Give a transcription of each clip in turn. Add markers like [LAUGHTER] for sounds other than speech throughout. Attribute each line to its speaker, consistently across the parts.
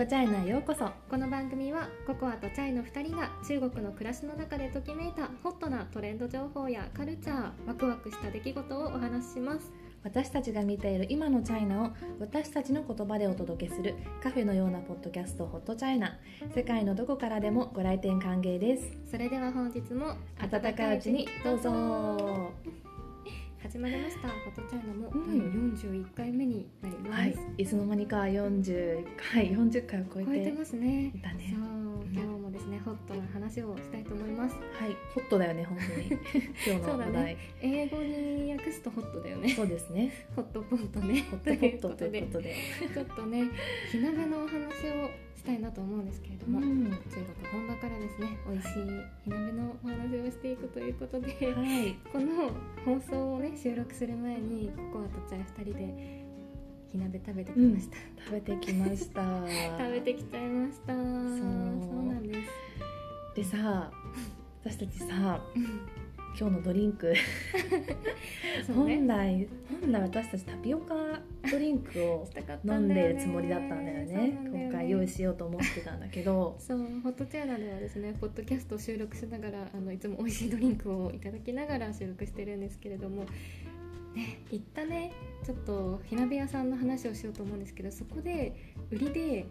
Speaker 1: トチャイナへようこそ。
Speaker 2: この番組はココアとチャイの2人が中国の暮らしの中でときめいたホットなトレンド情報やカルチャーワクワクした出来事をお話しします。
Speaker 1: 私たちが見ている今のチャイナを私たちの言葉でお届けするカフェのようなポッドキャストホットチャイナ。世界のどこからでもご来店歓迎です。
Speaker 2: それでは本日も
Speaker 1: 温かいうちにどうぞ。
Speaker 2: 始まりました。ホットチャイナも
Speaker 1: うん。
Speaker 2: 第41回目になります、
Speaker 1: はい。いつの間にか40回40回を超えて
Speaker 2: 超えてますね。
Speaker 1: いたね。
Speaker 2: 今日もですねホットな話をしたいと思います。
Speaker 1: はい。ホットだよね本当に。[LAUGHS] 今日の話題。
Speaker 2: 英語に訳すとホットだよね。
Speaker 1: そうですね。[LAUGHS]
Speaker 2: ホットポットね。
Speaker 1: ホットホットということで。
Speaker 2: ちょっとね火鍋のお話をしたいなと思うんですけれども、
Speaker 1: うん。
Speaker 2: 中国本場からですね美味しい火鍋のお話をしていくということで、
Speaker 1: はい。
Speaker 2: この放送をね収録する前にココアとチャイ2人で火鍋食べてきました、
Speaker 1: 食べてきました。[LAUGHS]
Speaker 2: 食べてきちゃいました。そうなんです。
Speaker 1: でさ私たちさ
Speaker 2: うん
Speaker 1: 今日のドリンク。[LAUGHS]
Speaker 2: ね。
Speaker 1: 本来本来私たちタピオカドリンクを [LAUGHS] 飲んでるつもりだったんだよね。
Speaker 2: ね。
Speaker 1: 今回用意しようと思ってたんだけど。
Speaker 2: そうホットチャイナではですねポッドキャストを収録しながらあのいつも美味しいドリンクをいただきながら収録してるんですけれどもね行ったね。ちょっと火鍋屋さんの話をしようと思うんですけどそこで売りで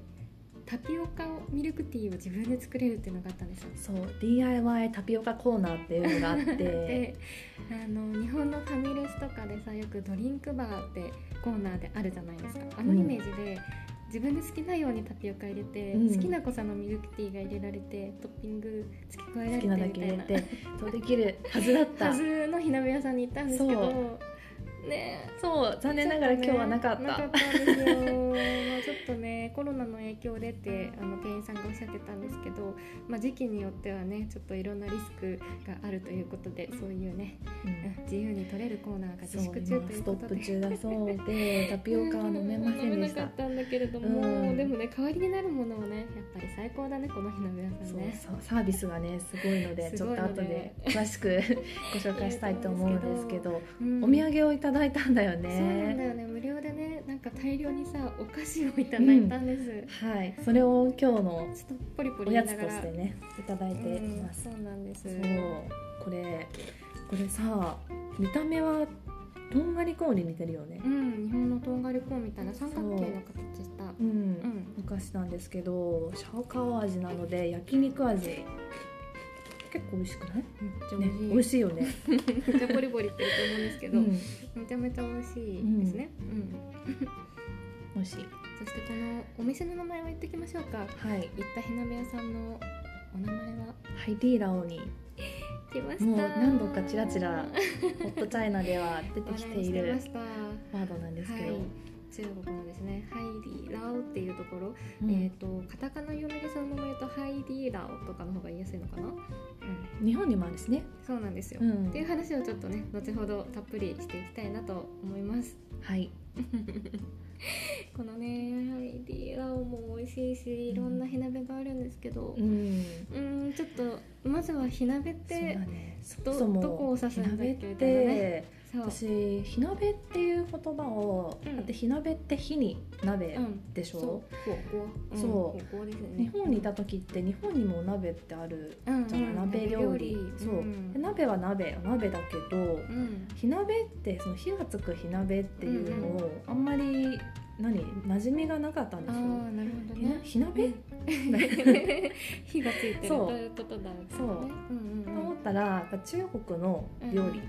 Speaker 2: タピオカミルクティーを自分で作れるっていうのがあったんですよ。
Speaker 1: そう DIY タピオカコーナーっていうのがあって。[LAUGHS]
Speaker 2: であの日本のファミレスとかでさよくドリンクバーってコーナーであるじゃないですか。あのイメージで、自分で好きなようにタピオカ入れて、
Speaker 1: うん。
Speaker 2: 好きな濃さのミルクティーが入れられてトッピング付け加えられて
Speaker 1: 好きなだ
Speaker 2: みたいな
Speaker 1: け入れてそうできるはずだった。[LAUGHS]
Speaker 2: はずの火鍋屋さんに行ったんですけ
Speaker 1: そ
Speaker 2: どね。え
Speaker 1: そう残念ながら今日はなかった。
Speaker 2: ちょっとね [LAUGHS] コロナの影響でってあの店員さんがおっしゃってたんですけど、まあ、時期によってはねちょっといろんなリスクがあるということでそういうね
Speaker 1: うん。
Speaker 2: 自由に取れるコーナーが自粛中ということで。
Speaker 1: プ中だそうで [LAUGHS] タピオカは飲めませんでし
Speaker 2: 飲めなか
Speaker 1: た。
Speaker 2: ったん。だけれども、
Speaker 1: うん。
Speaker 2: でもね代わりになるものをねやっぱり最高だねこの火鍋屋さん
Speaker 1: そう
Speaker 2: ね
Speaker 1: そうサービスがねすごいのですちょっと後で詳しくご紹介したいと思うんですけど。[LAUGHS]
Speaker 2: うん。
Speaker 1: お土産をいただいたんだよ
Speaker 2: そうなんだ
Speaker 1: ね
Speaker 2: よね。無料でねなんか大量にさお菓子をいただいたんです、
Speaker 1: はい。それを今日のおやつとしてねいただいています。
Speaker 2: うんそうなんです。
Speaker 1: そう。これこれさ見た目はとんがりコーンに似てるよね。
Speaker 2: うん日本のとんがりコーンみたいな三角形の形した。
Speaker 1: う。ん、
Speaker 2: うん。
Speaker 1: お菓子なんですけどシャオカオ味なので焼肉味結構美味しくない、
Speaker 2: めっちゃ
Speaker 1: ね、美
Speaker 2: 美味しい、
Speaker 1: よね、
Speaker 2: めっちゃポリポリってると思うんですけど、
Speaker 1: うん、
Speaker 2: めちゃめちゃ美味しいですね、うん。
Speaker 1: 美味しい。
Speaker 2: そしてこのお店の名前を言っておきましょうか。
Speaker 1: はい。
Speaker 2: 行った火鍋屋さんのお名前は？
Speaker 1: ハイディーラオに
Speaker 2: 来ました。
Speaker 1: もう何度かちらちらホットチャイナでは出てきているワードなんですけど、
Speaker 2: はい、中国のですねハイディラオっていうところ、
Speaker 1: うん。
Speaker 2: えっ、とカタカナ読みでそのまま言うとハイディラオとかの方が言いやすいのかな、うん、
Speaker 1: 日本にもあるしね、
Speaker 2: そうなんですよ、
Speaker 1: うん。
Speaker 2: っていう話をちょっとね後ほどたっぷりしていきたいなと思います。
Speaker 1: はい。[LAUGHS]
Speaker 2: このねハイディラオも美味しいしいろんな火鍋があるんですけど。
Speaker 1: うん。
Speaker 2: うんちょっとまずは火鍋って
Speaker 1: だね。そ
Speaker 2: ど
Speaker 1: もそも
Speaker 2: どこを指すんだっけみたいな
Speaker 1: て
Speaker 2: ね
Speaker 1: 私火鍋っていう言葉を、
Speaker 2: うん。
Speaker 1: だって火鍋って火に鍋
Speaker 2: うん
Speaker 1: でしょ、
Speaker 2: そう。火
Speaker 1: そう。日本にいた時って日本にもお鍋ってある
Speaker 2: うん。
Speaker 1: じゃない、
Speaker 2: うん。
Speaker 1: 鍋料理。そう、
Speaker 2: ん。
Speaker 1: で鍋は鍋鍋だけど
Speaker 2: うん。
Speaker 1: 火鍋ってその火がつく火鍋っていうの
Speaker 2: うん
Speaker 1: をあんまり何？馴染みがなかったんですよ。
Speaker 2: なるほどね。
Speaker 1: 火鍋、[LAUGHS]
Speaker 2: 火がついてる
Speaker 1: そう
Speaker 2: ということだね。
Speaker 1: そう。
Speaker 2: うんうん
Speaker 1: と
Speaker 2: う。ん
Speaker 1: 思ったら中国の料理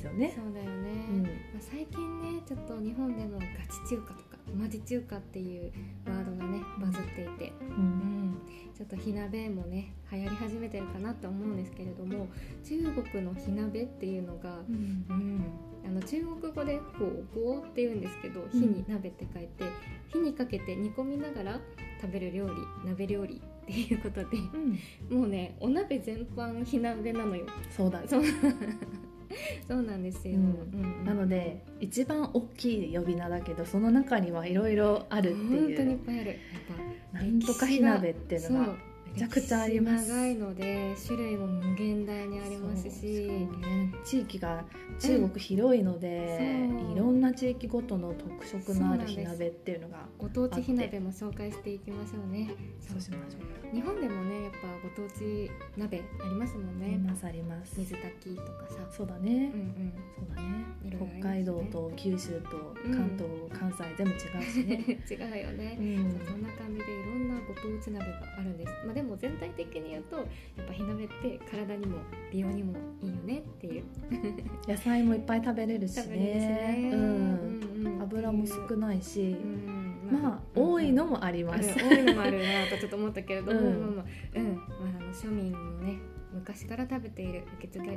Speaker 1: ですよね、
Speaker 2: そうだよね、
Speaker 1: うん。
Speaker 2: まあ、最近ねちょっと日本でもガチ中華とかマジ中華っていうワードがねバズっていて、
Speaker 1: う
Speaker 2: うん。ん、ちょっと火鍋もね流行り始めてるかなと思うんですけれども中国の火鍋っていうのが、
Speaker 1: うん。
Speaker 2: うん、あの中国語で「ほうぼう」って言うんですけど「火に鍋」って書いて、火にかけて煮込みながら食べる料理鍋料理っていうことで。
Speaker 1: うん。
Speaker 2: もうねお鍋全般火鍋なのよ。
Speaker 1: そうだね。
Speaker 2: そう [LAUGHS] そうなんですよ、
Speaker 1: なので一番大きい呼び名だけどその中にはいろいろあるって
Speaker 2: 本当に
Speaker 1: いう
Speaker 2: いっぱいある。やっぱ
Speaker 1: なんとか火鍋っていうのがめちゃくちゃあります。
Speaker 2: 歴史長いので種類も無限大にありますし
Speaker 1: 地域が中国広いので、いろんな地域ごとの特色のある火鍋っていうのが
Speaker 2: ご当地火鍋も紹介していきましょうね。
Speaker 1: そうしましょう。
Speaker 2: 日本でもねやっぱご当地鍋ありますもんね。
Speaker 1: あります
Speaker 2: 水炊きとかさ。
Speaker 1: そうだ
Speaker 2: うん
Speaker 1: ね、
Speaker 2: うん。
Speaker 1: そうだね。北海道と九州と
Speaker 2: うん。
Speaker 1: 関東、関西全部違うしね、[LAUGHS]
Speaker 2: 違うよね。
Speaker 1: う、ん。
Speaker 2: そんな感じでいろんなご当地鍋があるんです、まあ、でも全体的に言うとやっぱ火鍋って体にも美容にもいいよねっていう [LAUGHS]
Speaker 1: 野菜もいっぱい食べれるし
Speaker 2: ね。
Speaker 1: うん
Speaker 2: うんうん。
Speaker 1: 油も少ないし、
Speaker 2: うん。
Speaker 1: まあ、多いのもあります、
Speaker 2: 多いのもある [LAUGHS] なとちょっと思ったけれども、
Speaker 1: うん。
Speaker 2: まあまあ。うん。まあ、あの庶民のね昔から食べている受け継が受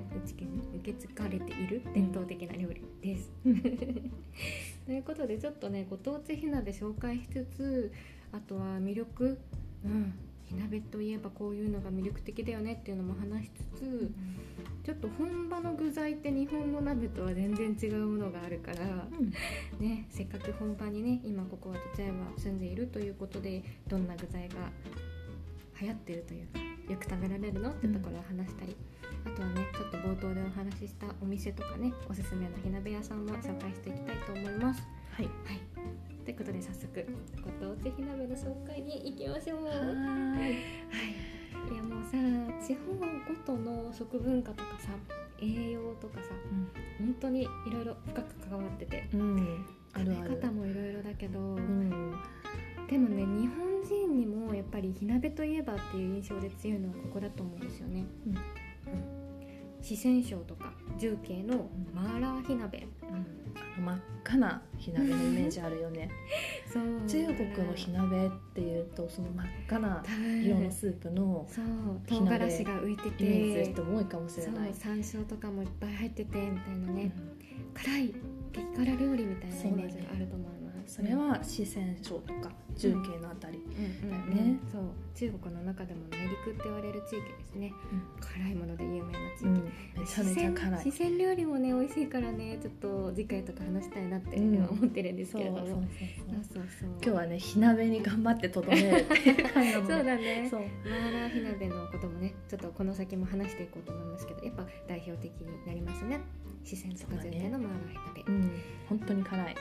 Speaker 2: け継がれている伝統的な料理です。[LAUGHS] ということでちょっとねご当地火鍋紹介しつつあとは魅力、うん、火鍋といえばこういうのが魅力的だよねっていうのも話しつつちょっと本場の具材って日本の鍋とは全然違うものがあるから。
Speaker 1: うん。
Speaker 2: ね、せっかく本場にね今ここはとちゃは住んでいるということでどんな具材が流行ってるというかよく食べられるのってところを話したり、あとはねちょっと冒頭でお話ししたお店とかねおすすめの火鍋屋さんも紹介していきたいと思います。
Speaker 1: はい。
Speaker 2: はいということで早速ご当地火鍋の紹介に行きましょう。はい、
Speaker 1: い。
Speaker 2: いやもうさ地方ごとの食文化とかさ栄養とかさ本当にいろいろ深く関わってて
Speaker 1: うん、あ
Speaker 2: 食べ方もいろいろだけど、
Speaker 1: うん。
Speaker 2: でもね日本人にもやっぱり火鍋といえばっていう印象で強いのはここだと思うんですよね。
Speaker 1: うん。
Speaker 2: 四川省とか重慶のマーラー火鍋、
Speaker 1: あの真っ赤な火鍋のイメージあるよね。中国の火鍋っていうとその真っ赤な色のスープの
Speaker 2: 唐辛子が浮いてて。
Speaker 1: イメージする人も多いかもしれない。
Speaker 2: 山椒とかもいっぱい入っててみたいなね、
Speaker 1: うん。
Speaker 2: 辛い激辛料理みたいなイメージがあると思います
Speaker 1: それは四川省とか重慶のあたり、だよね。
Speaker 2: そう。中国の中でも内陸って言われる地域ですね。辛いもので有名な地域、
Speaker 1: うん。めちゃめちゃ辛い。
Speaker 2: 四川料理もね美味しいからねちょっと次回とか話したいなって思ってるんですけれども、
Speaker 1: そう
Speaker 2: そうそう
Speaker 1: 今日はね火鍋に頑張ってとどめる
Speaker 2: そうだね。
Speaker 1: そう。
Speaker 2: マーラー火鍋のこともねちょっとこの先も話していこうと思いますけどやっぱ代表的になりますね。四川とか重慶のマーラー火鍋、
Speaker 1: うん。本当に辛い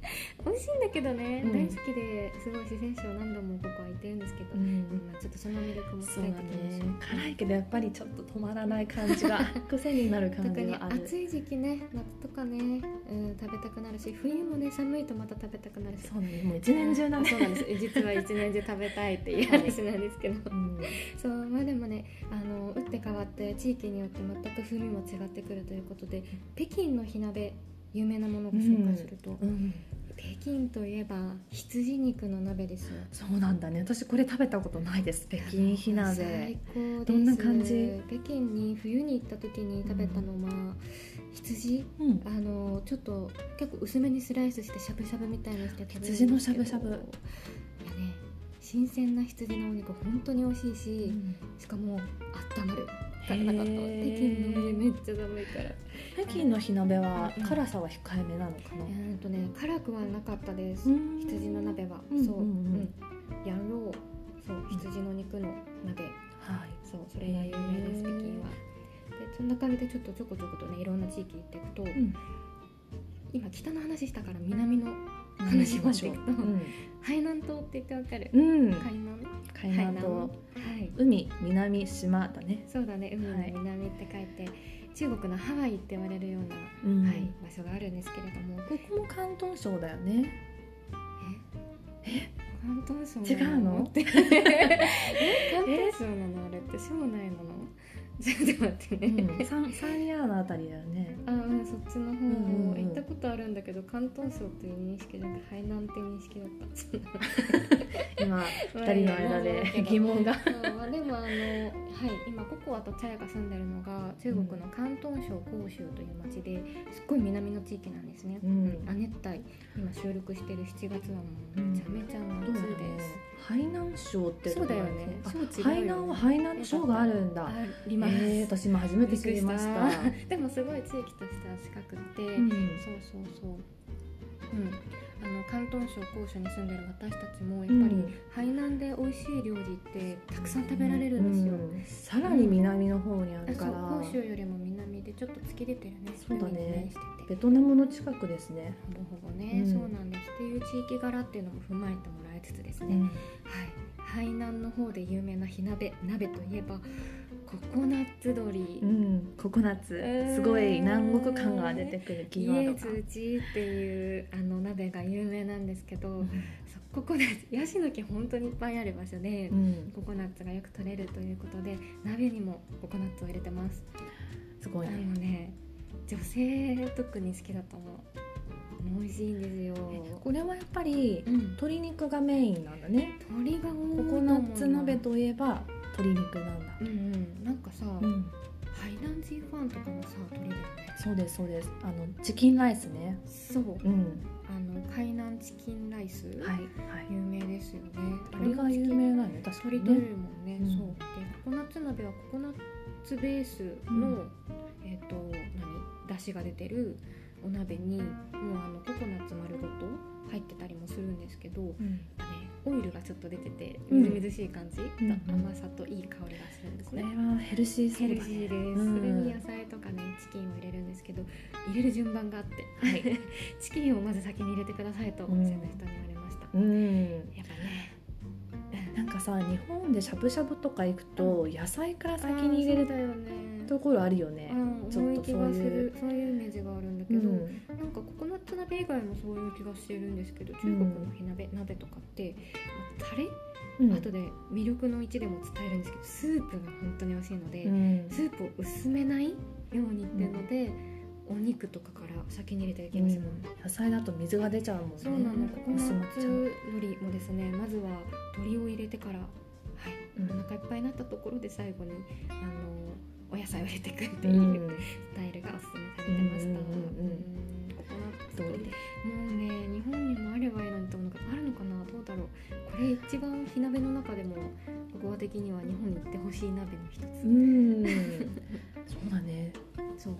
Speaker 1: [LAUGHS]
Speaker 2: 美味しいんだけどね、
Speaker 1: うん。
Speaker 2: 大好きですごい四川省何度もここは行ってるんですけど、
Speaker 1: う
Speaker 2: うんちょっとその魅力も伝えていきまし
Speaker 1: ね
Speaker 2: ょう。
Speaker 1: 辛いけどやっぱりちょっと止まらない感じが [LAUGHS] 癖になる感じがある。
Speaker 2: 暑い時期ね夏とかね、うん、食べたくなるし冬もね寒いとまた食べたくなるし。
Speaker 1: そうだねもう一年中なん
Speaker 2: そうなんです。[LAUGHS] 実は一年中食べたいっていう話なんですけど。
Speaker 1: うん。
Speaker 2: そうまあでもねあの打って変わって地域によって全く風味も違ってくるということで北京の火鍋有名なものをご紹介すると、
Speaker 1: うん。
Speaker 2: 北京といえば羊肉の鍋ですよ。
Speaker 1: そうなんだね。私これ食べたことないです。北京火鍋
Speaker 2: 最高
Speaker 1: どんな感じ？
Speaker 2: 北京に冬に行った時に食べたのは、羊？
Speaker 1: うん。
Speaker 2: あのちょっと結構薄めにスライスしてしゃぶしゃぶみたいにして食べる
Speaker 1: 羊のしゃぶしゃぶ
Speaker 2: いやね新鮮な羊のお肉本当に美味しいし、しかも温まる
Speaker 1: へー。
Speaker 2: 体が北京の冬めっちゃ寒いから。
Speaker 1: 北京の火鍋は
Speaker 2: うん。
Speaker 1: 辛さは控えめなのかな？
Speaker 2: えーとね辛くはなかったです、
Speaker 1: うん。
Speaker 2: 羊の鍋は、
Speaker 1: うん
Speaker 2: そう、
Speaker 1: うんうん。
Speaker 2: う。ん。ヤンローそう。羊の肉の鍋。
Speaker 1: はい。
Speaker 2: そう。それが有名です北京は。でそんな感じでちょっとちょこちょことねいろんな地域行っていくと、
Speaker 1: ん。
Speaker 2: 今北の話したから南の
Speaker 1: 話
Speaker 2: 話
Speaker 1: しましょう。
Speaker 2: 海南島って言ってわかる、
Speaker 1: うん、うん、
Speaker 2: 海南。
Speaker 1: 海南。島
Speaker 2: はい。
Speaker 1: 海南島だね。
Speaker 2: そうだね。海の
Speaker 1: はい。
Speaker 2: 南って書いて、中国のハワイって言われるような、
Speaker 1: うん。
Speaker 2: はい、場所があるんですけれども。
Speaker 1: ここも広東省だよね。
Speaker 2: え？広東省
Speaker 1: 違うの？[LAUGHS]
Speaker 2: 広東省なの？あれって省内なの？[LAUGHS] ちょっと待って。ね、
Speaker 1: うん、サンサンヤーのあたりだよね。
Speaker 2: あうんそっちの方、
Speaker 1: んうんうん
Speaker 2: 行ったことあるんだけど広東省っていう認識じゃなくて海南っていう認識だった。[LAUGHS]
Speaker 1: 今二人の間で。疑問が。
Speaker 2: まあでもあのはい今ココアとチャヤが住んでるのが中国の広東省広州という町ですっごい南の地域なんですね、
Speaker 1: うん。
Speaker 2: 亜熱帯今収録してる7月はもうめちゃめちゃ夏です、
Speaker 1: 海南省って
Speaker 2: そうだよね。
Speaker 1: 海南は海南の省があるんだ
Speaker 2: あります、
Speaker 1: えー、私も初めて知りました。
Speaker 2: でもすごい地域としては近くて、
Speaker 1: うん。
Speaker 2: そうそうそう。うん。あの広東省広州に住んでる私たちもやっぱり、
Speaker 1: うん。
Speaker 2: 海南で美味しい料理ってたくさん食べられるんですよ、
Speaker 1: うん。さらに南の方にあるから、
Speaker 2: 広州よりも南でちちょっと突き出てるね。
Speaker 1: そうだね。ベトナムの近くですね。
Speaker 2: ほぼほぼね、
Speaker 1: うん。
Speaker 2: そうなんです。っていう地域柄っていうのも踏まえてもらいつつですね、
Speaker 1: うん。
Speaker 2: はい。海南の方で有名な火鍋鍋といえばココナッツ鶏、
Speaker 1: うん、ココナッツ。
Speaker 2: うん
Speaker 1: すごい南国感が出てくるキ
Speaker 2: イエ
Speaker 1: ーワードが。
Speaker 2: ズチっていうあの鍋が有名なんですけど、
Speaker 1: うん。
Speaker 2: そココナッツヤシの木本当にいっぱいある場所で、
Speaker 1: うん、
Speaker 2: ココナッツがよく取れるということで鍋にもココナッツを入れてます。あ
Speaker 1: すごいね。
Speaker 2: のね女性特に好きだと思う。美味しいんですよ。
Speaker 1: これはやっぱり
Speaker 2: うん。
Speaker 1: 鶏肉がメインなんだね。
Speaker 2: 鶏が
Speaker 1: ココナッツ鍋といえば鶏肉なんだ。
Speaker 2: うんうんなんかさ、
Speaker 1: うん、
Speaker 2: ハイナンジーファンとかもさ鶏だよね
Speaker 1: そうですそうです。あのチキンライスね。
Speaker 2: そう
Speaker 1: うん、
Speaker 2: あの海南チキンライス、
Speaker 1: はいはい。
Speaker 2: 有名ですよね
Speaker 1: 鶏が有名なのね。確かに
Speaker 2: 鶏取。るもんね、
Speaker 1: うん
Speaker 2: そうでココナッツ鍋はココナッツベースの、
Speaker 1: うん
Speaker 2: えっ、と何？出汁が出てるお鍋にもうあのココナッツ丸ごと入ってたりもするんですけど、
Speaker 1: うん、
Speaker 2: ね、オイルがちょっと出てて
Speaker 1: うん。
Speaker 2: みずみずしい感じ、
Speaker 1: うんうん。
Speaker 2: 甘さといい香りがするんです
Speaker 1: これ
Speaker 2: ね。
Speaker 1: はヘルシーそう
Speaker 2: ヘ
Speaker 1: だね。
Speaker 2: ルシーです、
Speaker 1: うん。
Speaker 2: それに野菜とかねチキンを入れるんですけど入れる順番があって、
Speaker 1: はい。[LAUGHS]
Speaker 2: チキンをまず先に入れてくださいとお店の人に言われました、
Speaker 1: うん。
Speaker 2: やっぱね
Speaker 1: なんかさ日本でしゃぶしゃぶとか行くと野菜から先に入れる
Speaker 2: だよね。
Speaker 1: ところあるよね。
Speaker 2: うん、
Speaker 1: ちょっと
Speaker 2: 重い気がす
Speaker 1: そういう
Speaker 2: る。そういうイメージがあるんだけど、
Speaker 1: うん、
Speaker 2: なんかココナッツ鍋以外もそういう気がしているんですけど中国の火鍋、鍋とかってまあタレ、
Speaker 1: うん。
Speaker 2: 後で魅力の一でも伝えるんですけどスープが本当に美味しいので、
Speaker 1: うん
Speaker 2: スープを薄めないようにっていうので、お肉とかから先に入れてる気がします、
Speaker 1: 野菜だと水が出ちゃうもんね。
Speaker 2: そうなの。ココナッツよりもですねまずは鶏を入れてから、はい。
Speaker 1: うん。
Speaker 2: お腹いっぱいになったところで最後にあのお野菜を入れていくって
Speaker 1: う
Speaker 2: いうん。スタイルがおすすめされてました。
Speaker 1: うんうんうんうん。
Speaker 2: うん。ココナッツ。もうね日本にもあればいいのにと思うのがあるのかなどうだろう。これ一番火鍋の中でも僕は的には日本に行ってほしい鍋の一つ、
Speaker 1: うん。そうだね。[LAUGHS]
Speaker 2: そう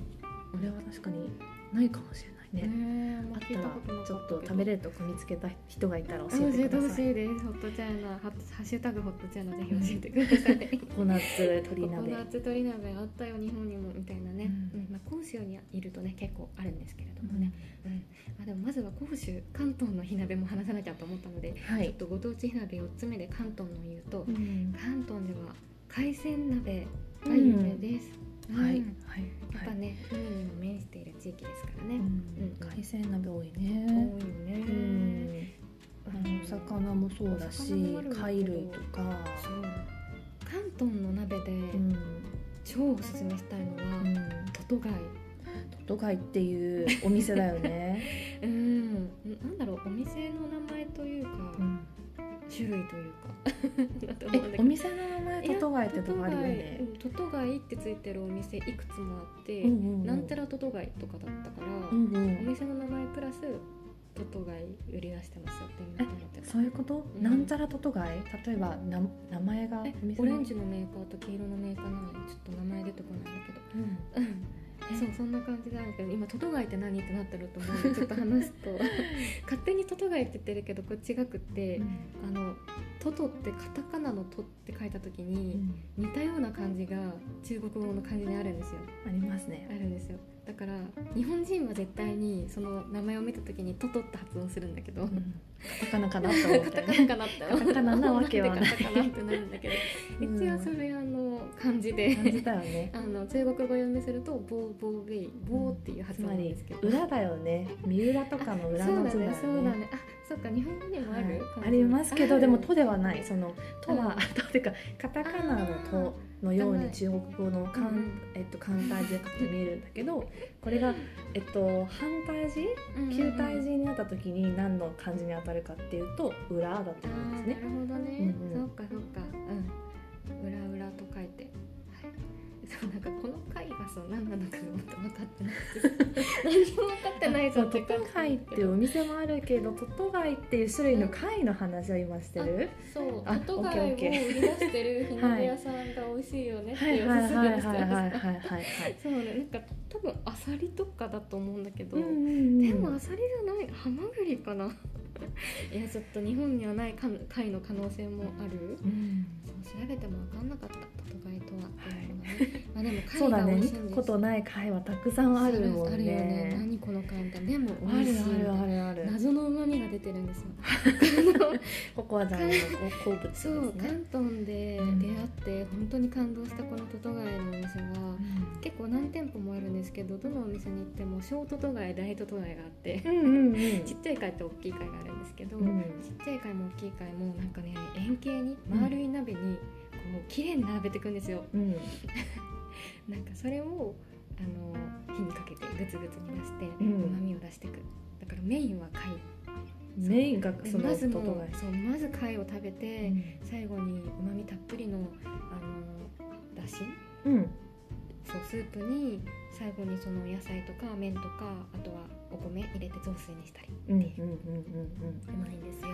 Speaker 1: これは確かにないかもしれないね。
Speaker 2: ね
Speaker 1: あったらちょっと食べ
Speaker 2: る
Speaker 1: れるとこ見つけた人がいたら教
Speaker 2: 教
Speaker 1: えて
Speaker 2: えてほし
Speaker 1: ください。
Speaker 2: いです。ホットチャイナハハッシュタグホットチャイナぜひ教えてください。[LAUGHS]
Speaker 1: ココナッツ鶏鍋
Speaker 2: ココナ。ッツ鶏鍋あったよ日本にもみたいなね、
Speaker 1: う
Speaker 2: うん。んまあ、広州にいるとね結構あるんですけれどもね、うんまあ、でもまずは広州関東の火鍋も話さなきゃと思ったので、
Speaker 1: はい。
Speaker 2: ちょっとご当地火鍋4つ目で関東のを言うと、
Speaker 1: うん。
Speaker 2: 関東では海鮮鍋が有名です、うん
Speaker 1: はい。
Speaker 2: や
Speaker 1: はい。
Speaker 2: っぱね、海にも面している地域ですからね、
Speaker 1: うん。
Speaker 2: うん
Speaker 1: 海鮮鍋多い
Speaker 2: 多い
Speaker 1: ね。
Speaker 2: よ
Speaker 1: う
Speaker 2: ね、
Speaker 1: ん。あのお魚もそうだし貝類とか。
Speaker 2: そう。関東の鍋で
Speaker 1: うん。
Speaker 2: 超おすすめしたいのは、
Speaker 1: うん。
Speaker 2: トト貝
Speaker 1: トトガイっていうお店だよね。[LAUGHS]
Speaker 2: うん。なんだろうお店の名前というか、
Speaker 1: うん
Speaker 2: 種類というか [LAUGHS]
Speaker 1: お店の名前トトガイってとこあるよね。
Speaker 2: トト貝ってついてるお店いくつもあって、
Speaker 1: うんうんうん
Speaker 2: なんちゃらトト貝とかだったから、
Speaker 1: うんう
Speaker 2: お
Speaker 1: ん。
Speaker 2: 店の名前プラストト貝売り出してますよっていうのを思ってた
Speaker 1: そういうこと？
Speaker 2: うん
Speaker 1: なんちゃらトトガイ？例えばな名前が
Speaker 2: オレンジのメーカーと黄色のメーカーなのにちょっと名前出てこないんだけど
Speaker 1: うん。[LAUGHS]
Speaker 2: うんそうそんな感じなんだけど今トト貝って何ってなってると思うんでちょっと話すと。[LAUGHS] 勝手にトト貝って言ってるけどこれ違くって、あのトトってカタカナのトって書いた時
Speaker 1: う
Speaker 2: に
Speaker 1: ん。
Speaker 2: 似たような漢字が中国語の漢字にあるんですよ。
Speaker 1: ありますね。
Speaker 2: あ。るんですよだから日本人は絶対にその名前を見た時にトトって発音するんだけど、
Speaker 1: うん。カタカナかなと思っ [LAUGHS]
Speaker 2: カ
Speaker 1: て
Speaker 2: タカナかなって
Speaker 1: カタカナなわけはない。
Speaker 2: んでカタカナってなるんだけど
Speaker 1: うん。
Speaker 2: 一応それあの漢字で
Speaker 1: 感じたよね。[LAUGHS]
Speaker 2: あの中国語読みするとボーボーウェイボーっていう発音なんですけど、
Speaker 1: 裏だよね。三浦とかの裏の字だよね。
Speaker 2: ねそうだね。あそうか日本語にもある、
Speaker 1: はい。ありますけどでも「と」ではない。その「と」
Speaker 2: うん
Speaker 1: は「と」っていうかカタカナの「と」のように中国語の簡,、
Speaker 2: うん。
Speaker 1: えっと、簡体字で書くと見えるんだけどこれが、えっと、反対字
Speaker 2: うんうんうん。
Speaker 1: 球体字になった時に何の漢字に当たるかっていうと「裏」だと
Speaker 2: あ
Speaker 1: 思うんですね。
Speaker 2: ーなるほどね、
Speaker 1: うんうん。
Speaker 2: そうかそうかなんかこの回がそう何なのか分かってなくて何も分かってないぞ
Speaker 1: そうトト貝っていうお店もあるけどトト貝っていう種類の貝の話を今してる、
Speaker 2: そう。
Speaker 1: あ
Speaker 2: トト貝を売り出してる火鍋屋さんが美味しいよねって
Speaker 1: はい
Speaker 2: うおすす
Speaker 1: はいはいはい
Speaker 2: めをしてま
Speaker 1: はい
Speaker 2: したそうねなんか多分アサリとかだと思うんだけど、
Speaker 1: うんうんうん
Speaker 2: でもアサリじゃないハマグリかないやちょっと日本にはないか貝の可能性もある、
Speaker 1: うん
Speaker 2: そう調べても分かんなかったトト貝とあでも
Speaker 1: そうだね。ことない貝はたくさんあるもん
Speaker 2: あるよね。
Speaker 1: ね
Speaker 2: 何この貝みたいなでも
Speaker 1: あ
Speaker 2: 美味しい。
Speaker 1: るあるあるある
Speaker 2: 謎の旨味が出てるんですよ。[LAUGHS]
Speaker 1: ココアちゃんの好物です
Speaker 2: そう
Speaker 1: ね
Speaker 2: 関東で
Speaker 1: うん
Speaker 2: 出会って本当に感動したこのトト貝のお店は結構何店舗もあるんですけどどのお店に行っても小トト貝大トト貝があって。
Speaker 1: うんうんうん。
Speaker 2: ちっちゃい貝と大きい貝があるんですけど、
Speaker 1: うん
Speaker 2: ちっちゃい貝も大きい貝もなんかね円形に丸い鍋にこう綺麗に並べていくんですよ。
Speaker 1: うん [LAUGHS]
Speaker 2: なんかそれをあの火にかけてグツグツに出して
Speaker 1: う
Speaker 2: うん。まみを出していく。だからメインは貝。
Speaker 1: メインが
Speaker 2: で
Speaker 1: その
Speaker 2: まずもそうまず貝を食べて、
Speaker 1: うん。
Speaker 2: 最後にうまみたっぷりのあのだし
Speaker 1: うん。
Speaker 2: そうスープに最後にその野菜とか麺とかあとはお米入れて雑炊にしたりっていう。
Speaker 1: う
Speaker 2: まいんですよ、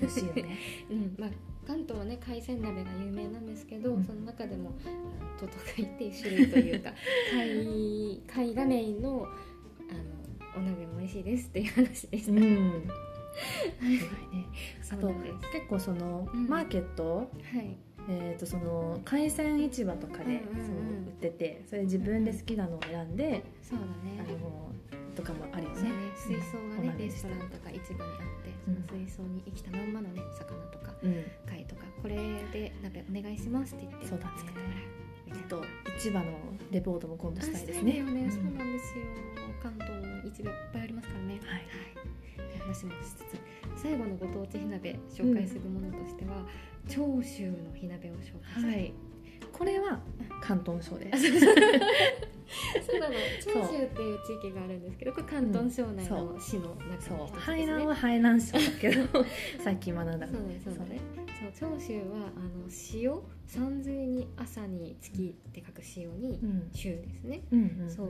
Speaker 1: 美味しいよね。[LAUGHS]
Speaker 2: うんまあ、関東はね海鮮鍋が有名なんですけど、
Speaker 1: うん。
Speaker 2: その中でもトト貝っていう種類というか [LAUGHS] 貝貝がメインのあのお鍋も美味しいですっていう話でした、
Speaker 1: うん。
Speaker 2: はい。
Speaker 1: ねあと結構その
Speaker 2: うん。
Speaker 1: マーケット
Speaker 2: はい。
Speaker 1: えー、とその海鮮市場とかで
Speaker 2: うんうんうん。
Speaker 1: その売っててそれ自分で好きなのを選んで
Speaker 2: そうだ
Speaker 1: あ
Speaker 2: ね
Speaker 1: のとかもあるよ
Speaker 2: ね。
Speaker 1: ね。
Speaker 2: 水槽がね、
Speaker 1: うん。
Speaker 2: レストランとか市場にあってその水槽に生きたまんまのね魚とか
Speaker 1: うん、
Speaker 2: 貝とかこれで鍋お願いしますって言って
Speaker 1: そうだね。
Speaker 2: 作ってもらう
Speaker 1: と市場のレポートも今度したいです
Speaker 2: あ
Speaker 1: ね。
Speaker 2: よね、
Speaker 1: ん
Speaker 2: そうなんですよ。関東に市場いっぱいありますからね。
Speaker 1: はい。
Speaker 2: 話もしつつ最後のご当地火鍋紹介するものとしては、長州の火鍋を紹介したい、
Speaker 1: はい。これは広東省です。[LAUGHS]
Speaker 2: そうなの。長州っていう地域があるんですけどこれ広東省内の市の中の一つ
Speaker 1: そう。
Speaker 2: ですね、
Speaker 1: 海南は海南省だけど [LAUGHS] 最近学んだ
Speaker 2: そうだね。そうだね。そう長州はあの塩山水に朝に月って書く塩に
Speaker 1: うん。
Speaker 2: 州ですね、
Speaker 1: うんうんうん。
Speaker 2: そう。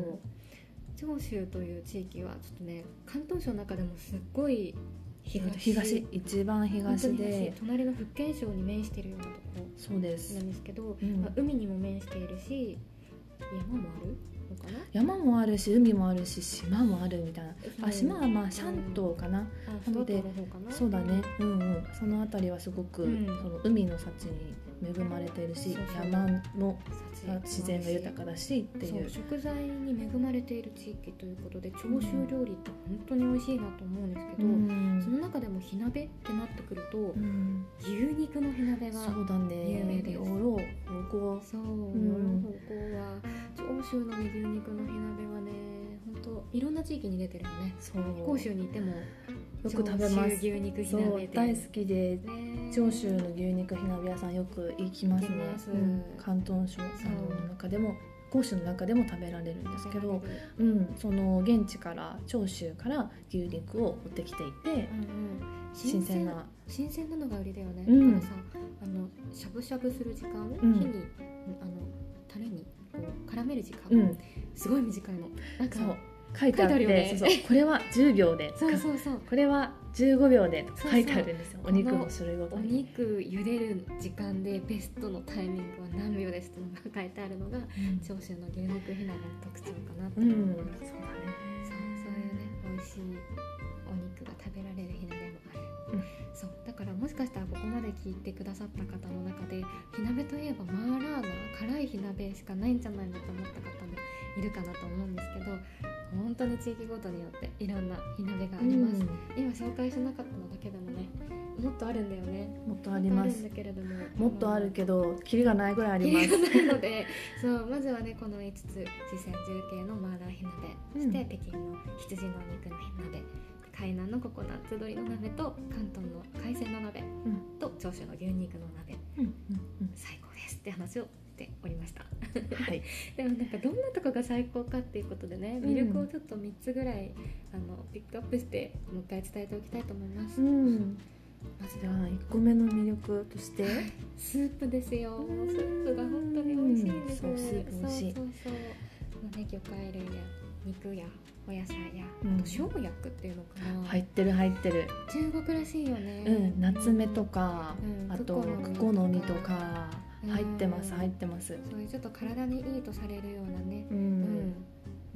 Speaker 2: 長州という地域はちょっとね広東省の中でもすっごい
Speaker 1: 東。東一番東で。
Speaker 2: 隣の福建省に面しているようなとこ
Speaker 1: そうです。
Speaker 2: なんですけど、
Speaker 1: うん。
Speaker 2: まあ、海にも面しているし山もあるのかな？
Speaker 1: 山もあるし海もあるし島もあるみたいな。
Speaker 2: うん。
Speaker 1: あ島はまあシャン島かな。
Speaker 2: あ
Speaker 1: なのでそうだね。うんうん。その辺りはすごく、
Speaker 2: うん。
Speaker 1: その海の幸に恵まれているし山も
Speaker 2: 幸もあるし
Speaker 1: 自然が豊かだしっていう。
Speaker 2: 食材に恵まれている地域ということで長州料理って本当に美味しいなと思うんですけど、
Speaker 1: うん。
Speaker 2: その中でも火鍋ってなってくると、
Speaker 1: うん。
Speaker 2: 牛肉の火鍋が
Speaker 1: そうだね。
Speaker 2: 有名です。
Speaker 1: おろうこ
Speaker 2: そう、
Speaker 1: ん
Speaker 2: 夜の方向は長州のね牛肉の火鍋はね本当いろんな地域に出てるよね。
Speaker 1: そう。
Speaker 2: 甲州にいても
Speaker 1: よく食べます。
Speaker 2: 牛肉火鍋で
Speaker 1: 大好きで
Speaker 2: ね。
Speaker 1: 長州の牛肉火鍋屋さんよく行きますね。うん。広東省の中でも甲州の中でも食べられるんですけどうん、その現地から長州から牛肉を持ってきていて
Speaker 2: うんうん。
Speaker 1: 新鮮な。
Speaker 2: 新鮮なのが売りだよね、
Speaker 1: うん。
Speaker 2: だからさあのしゃぶしゃぶする時間、
Speaker 1: ん。
Speaker 2: 火にあのタレにこう絡める時間、
Speaker 1: うん。
Speaker 2: すごい短いの。なんか
Speaker 1: 書いてあって
Speaker 2: ね。
Speaker 1: そうそう。これは10秒で
Speaker 2: そうそうそう。
Speaker 1: これは15秒で書いてあるんですよ。お肉の種類ごと
Speaker 2: お
Speaker 1: に、
Speaker 2: 肉茹でる時間でベストのタイミングは何秒ですってのが書いてあるのが長州の牛肉火鍋の特徴かなと
Speaker 1: うん、
Speaker 2: 思い
Speaker 1: そうだ
Speaker 2: ます、そう
Speaker 1: ね
Speaker 2: そういうね美味しいお肉が食べられる火鍋もある、
Speaker 1: うん
Speaker 2: そうだからもしかしたらここまで聞いてくださった方の中で火鍋といえばマーラーナ辛い火鍋しかないんじゃないのと思った方もいるかなと思うんですけど本当に地域ごとによっていろんな火鍋があります、今紹介しなかったのだけでもねもっとあるんだよね。
Speaker 1: もっとあります。
Speaker 2: もっとあるけれども。
Speaker 1: もっとあるけどキリがないぐらいあります。
Speaker 2: ないのでそうまずはねこの5つ四川重慶のマーラー火鍋、そして北京の羊の肉の火鍋海南のココナッツ鶏の鍋と広東の海鮮の鍋
Speaker 1: うん。
Speaker 2: と長州の牛肉の鍋。最高ですって話をしておりました。
Speaker 1: うんはい。[LAUGHS]
Speaker 2: でもなんかどんなとこが最高かっていうことでね魅力をちょっと3つぐらい、あのピックアップしてもう一回伝えておきたいと思います、
Speaker 1: うん。
Speaker 2: まず
Speaker 1: じゃあ1個目の魅力として。
Speaker 2: スープですよ。
Speaker 1: うん。
Speaker 2: スープが本当に美味しいんです。
Speaker 1: そうスープ美味しい。
Speaker 2: そうそうそう。まあね魚介類や肉やお野菜や、
Speaker 1: うん。
Speaker 2: あと生薬っていうのかな、
Speaker 1: 入ってる入ってる。
Speaker 2: 中国らしいよね。
Speaker 1: うん夏目とか
Speaker 2: うん
Speaker 1: あと
Speaker 2: ク
Speaker 1: ク
Speaker 2: コの実とか
Speaker 1: 入ってます
Speaker 2: うん
Speaker 1: 入ってます。
Speaker 2: そういうちょっと体にいいとされるようなね。
Speaker 1: う
Speaker 2: うん。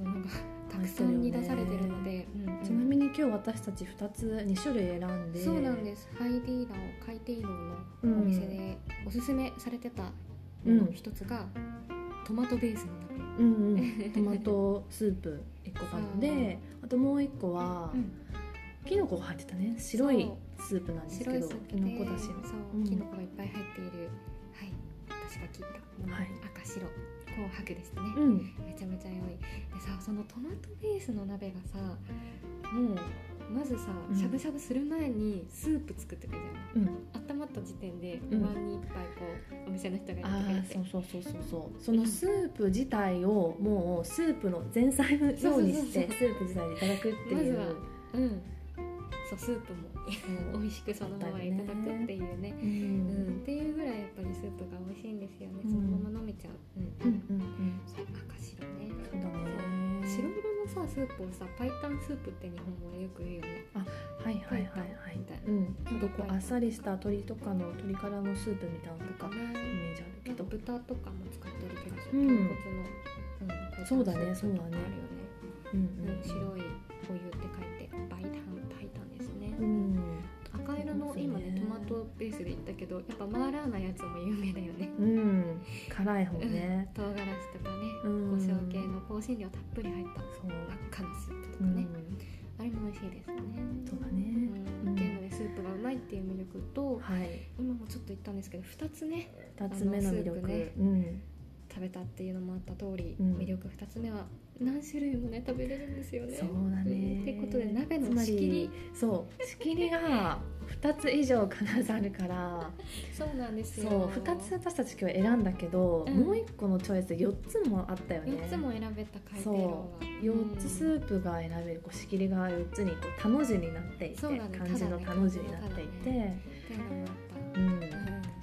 Speaker 2: うなんか [LAUGHS] たくさんに出されてるので、うんうん。
Speaker 1: ちなみに今今日私たち2つ2種類選んで。
Speaker 2: そうなんです。ハイディーラオ海底楼のお店でおすすめされてた一つが、トマトベースの鍋
Speaker 1: うんうん、トマトスープ1個頼んであともう1個は、
Speaker 2: うん。
Speaker 1: きのこが入ってたね。白いスープなんです
Speaker 2: 白
Speaker 1: けどきのこだしの。
Speaker 2: そう、
Speaker 1: うん。
Speaker 2: キノコがいっぱい入っている。はい。私が切った。赤白。紅白ですね、
Speaker 1: うん。
Speaker 2: めちゃめちゃ良い。でさそのトマトベースの鍋がさもうまずさ
Speaker 1: うん。
Speaker 2: しゃぶしゃぶする前にスープ作ってくれるじゃん。
Speaker 1: うん。
Speaker 2: 温まった時点で
Speaker 1: うん。
Speaker 2: お椀に一杯こうお店の人が
Speaker 1: あ
Speaker 2: やってくれて。
Speaker 1: あそうそうそうそうそう。そのスープ自体をもうスープの前菜のようにしてスープ自体でいただくっていう。
Speaker 2: まずはうん。そうスープも美味しくそのままいただくっていうね。
Speaker 1: う
Speaker 2: うん、
Speaker 1: ん
Speaker 2: っていうぐらいやっぱりスープが美味しいんですよね、
Speaker 1: うん。
Speaker 2: そのまま飲めちゃう、うん。
Speaker 1: うんうんうん。
Speaker 2: そう赤白ね。
Speaker 1: そうだね。
Speaker 2: 白色のさスープをさパイタンスープって日本語でよく言うよね。
Speaker 1: はいはいはいはい。
Speaker 2: みたいな。
Speaker 1: うん。なんかこうあっさりした鶏とかの鶏からのスープみたいなのとかイメージあるけど。
Speaker 2: 豚とかも使ってる気がする、
Speaker 1: うん。
Speaker 2: 豚骨の、うん、
Speaker 1: そうだねそうだね
Speaker 2: あるよね、
Speaker 1: うん
Speaker 2: うん、白いお湯って書いてパイ
Speaker 1: うん。
Speaker 2: 赤色の今ねトマトベースで言ったけどやっぱマーラーなやつも有名だよね。
Speaker 1: うん。辛い方ね。
Speaker 2: 唐辛子とかね
Speaker 1: うん。
Speaker 2: 胡椒系の香辛料たっぷり入った
Speaker 1: そう。
Speaker 2: 真っ赤なスープと
Speaker 1: うん。
Speaker 2: かね、あれも美味しいですね。
Speaker 1: そうだ
Speaker 2: う
Speaker 1: ね
Speaker 2: ん。っていうのでスープがうまいっていう魅力と
Speaker 1: はい。
Speaker 2: 今もちょっと言ったんですけど2つね
Speaker 1: 二つ目の魅力。
Speaker 2: ね。
Speaker 1: うん
Speaker 2: 食べたっていうのもあった通り、
Speaker 1: うん。
Speaker 2: 魅力2つ目は何種類もね食べれるんですよね。
Speaker 1: そうだね。
Speaker 2: っていうことで鍋の仕切り。
Speaker 1: りそう仕切りが2つ以上必ずあるから。
Speaker 2: そうなんですよ。
Speaker 1: そう2つ私たち今日選んだけど、
Speaker 2: うん。
Speaker 1: もう1個のチョイス4つもあったよね。
Speaker 2: 4つも選べた海底
Speaker 1: そう。
Speaker 2: 炉は。
Speaker 1: 4つスープが選べるこう仕切りが4つにこうたの字になっていて、
Speaker 2: ね。
Speaker 1: 漢字のたの字になっていて、
Speaker 2: っ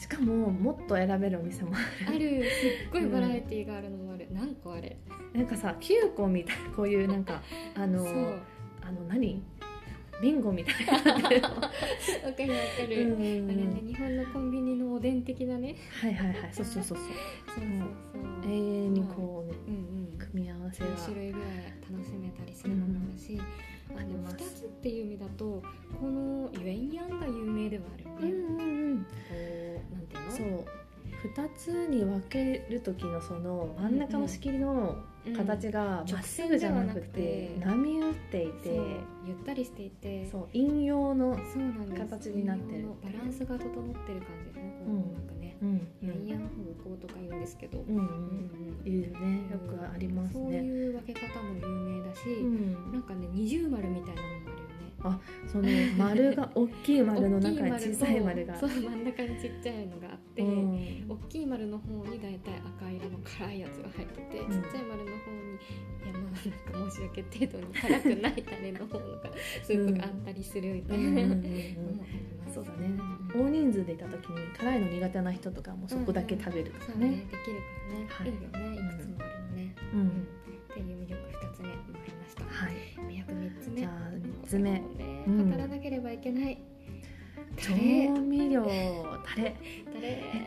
Speaker 1: しかももっと選べるお店もあ
Speaker 2: ある。すっごいバラエティーがあるのもある、何個あれ。
Speaker 1: るなんかさ9個みたいなこういうなんか [LAUGHS] あのあの何？ビンゴみたいな、[LAUGHS]
Speaker 2: わかるわか
Speaker 1: う
Speaker 2: る、
Speaker 1: ん
Speaker 2: あれね日本のコンビニのおでん的なね。
Speaker 1: はいはいはい。そうそうそうそう。
Speaker 2: そうそうそう、
Speaker 1: 永遠にこうね
Speaker 2: うんうん。
Speaker 1: 組み合わせが。
Speaker 2: 9種類ぐらい楽しめたりするものもあるし、あの
Speaker 1: あります。
Speaker 2: 2つっていう意味だとこのユエンヤンが有名ではあるよね、
Speaker 1: うんうんうん。
Speaker 2: こうなんていうの？
Speaker 1: そう。2つに分ける時のその真ん中の仕切りの形がまっすぐじゃなくて
Speaker 2: 直
Speaker 1: 波打っていて
Speaker 2: ゆったりしていて。
Speaker 1: そう陰陽の形になってる。
Speaker 2: バランスが整ってる感じですねこの音楽ね、
Speaker 1: うん。
Speaker 2: ユエンヤン方向とか言うんですけど、
Speaker 1: うんう
Speaker 2: うん
Speaker 1: ん。いるね。よくあります
Speaker 2: そう
Speaker 1: ね
Speaker 2: いう分け方も有名だし、
Speaker 1: うん。
Speaker 2: なんかね二重丸みたいなのもあ
Speaker 1: その丸が大きい丸の中に [LAUGHS] 小さい丸が。
Speaker 2: そう真ん中にちっちゃいのがあって、
Speaker 1: うん。
Speaker 2: 大きい丸の方に大体赤色の辛いやつが入ってて、
Speaker 1: うん。
Speaker 2: ちっちゃい丸の方にいやまあなんか申し訳程度に辛くないタレの方がスープがあったりするみたいな、のも [LAUGHS]
Speaker 1: そうだね。
Speaker 2: うん。
Speaker 1: 大人数でいた時に辛いの苦手な人とかもそこだけ食べるとか
Speaker 2: そうね。
Speaker 1: ね
Speaker 2: できるからね、
Speaker 1: はい。
Speaker 2: い、いよね。いくつもあるあ3つ目これもね。
Speaker 1: うん
Speaker 2: 語らなければいけない、タ
Speaker 1: 調
Speaker 2: レ
Speaker 1: 味料タレ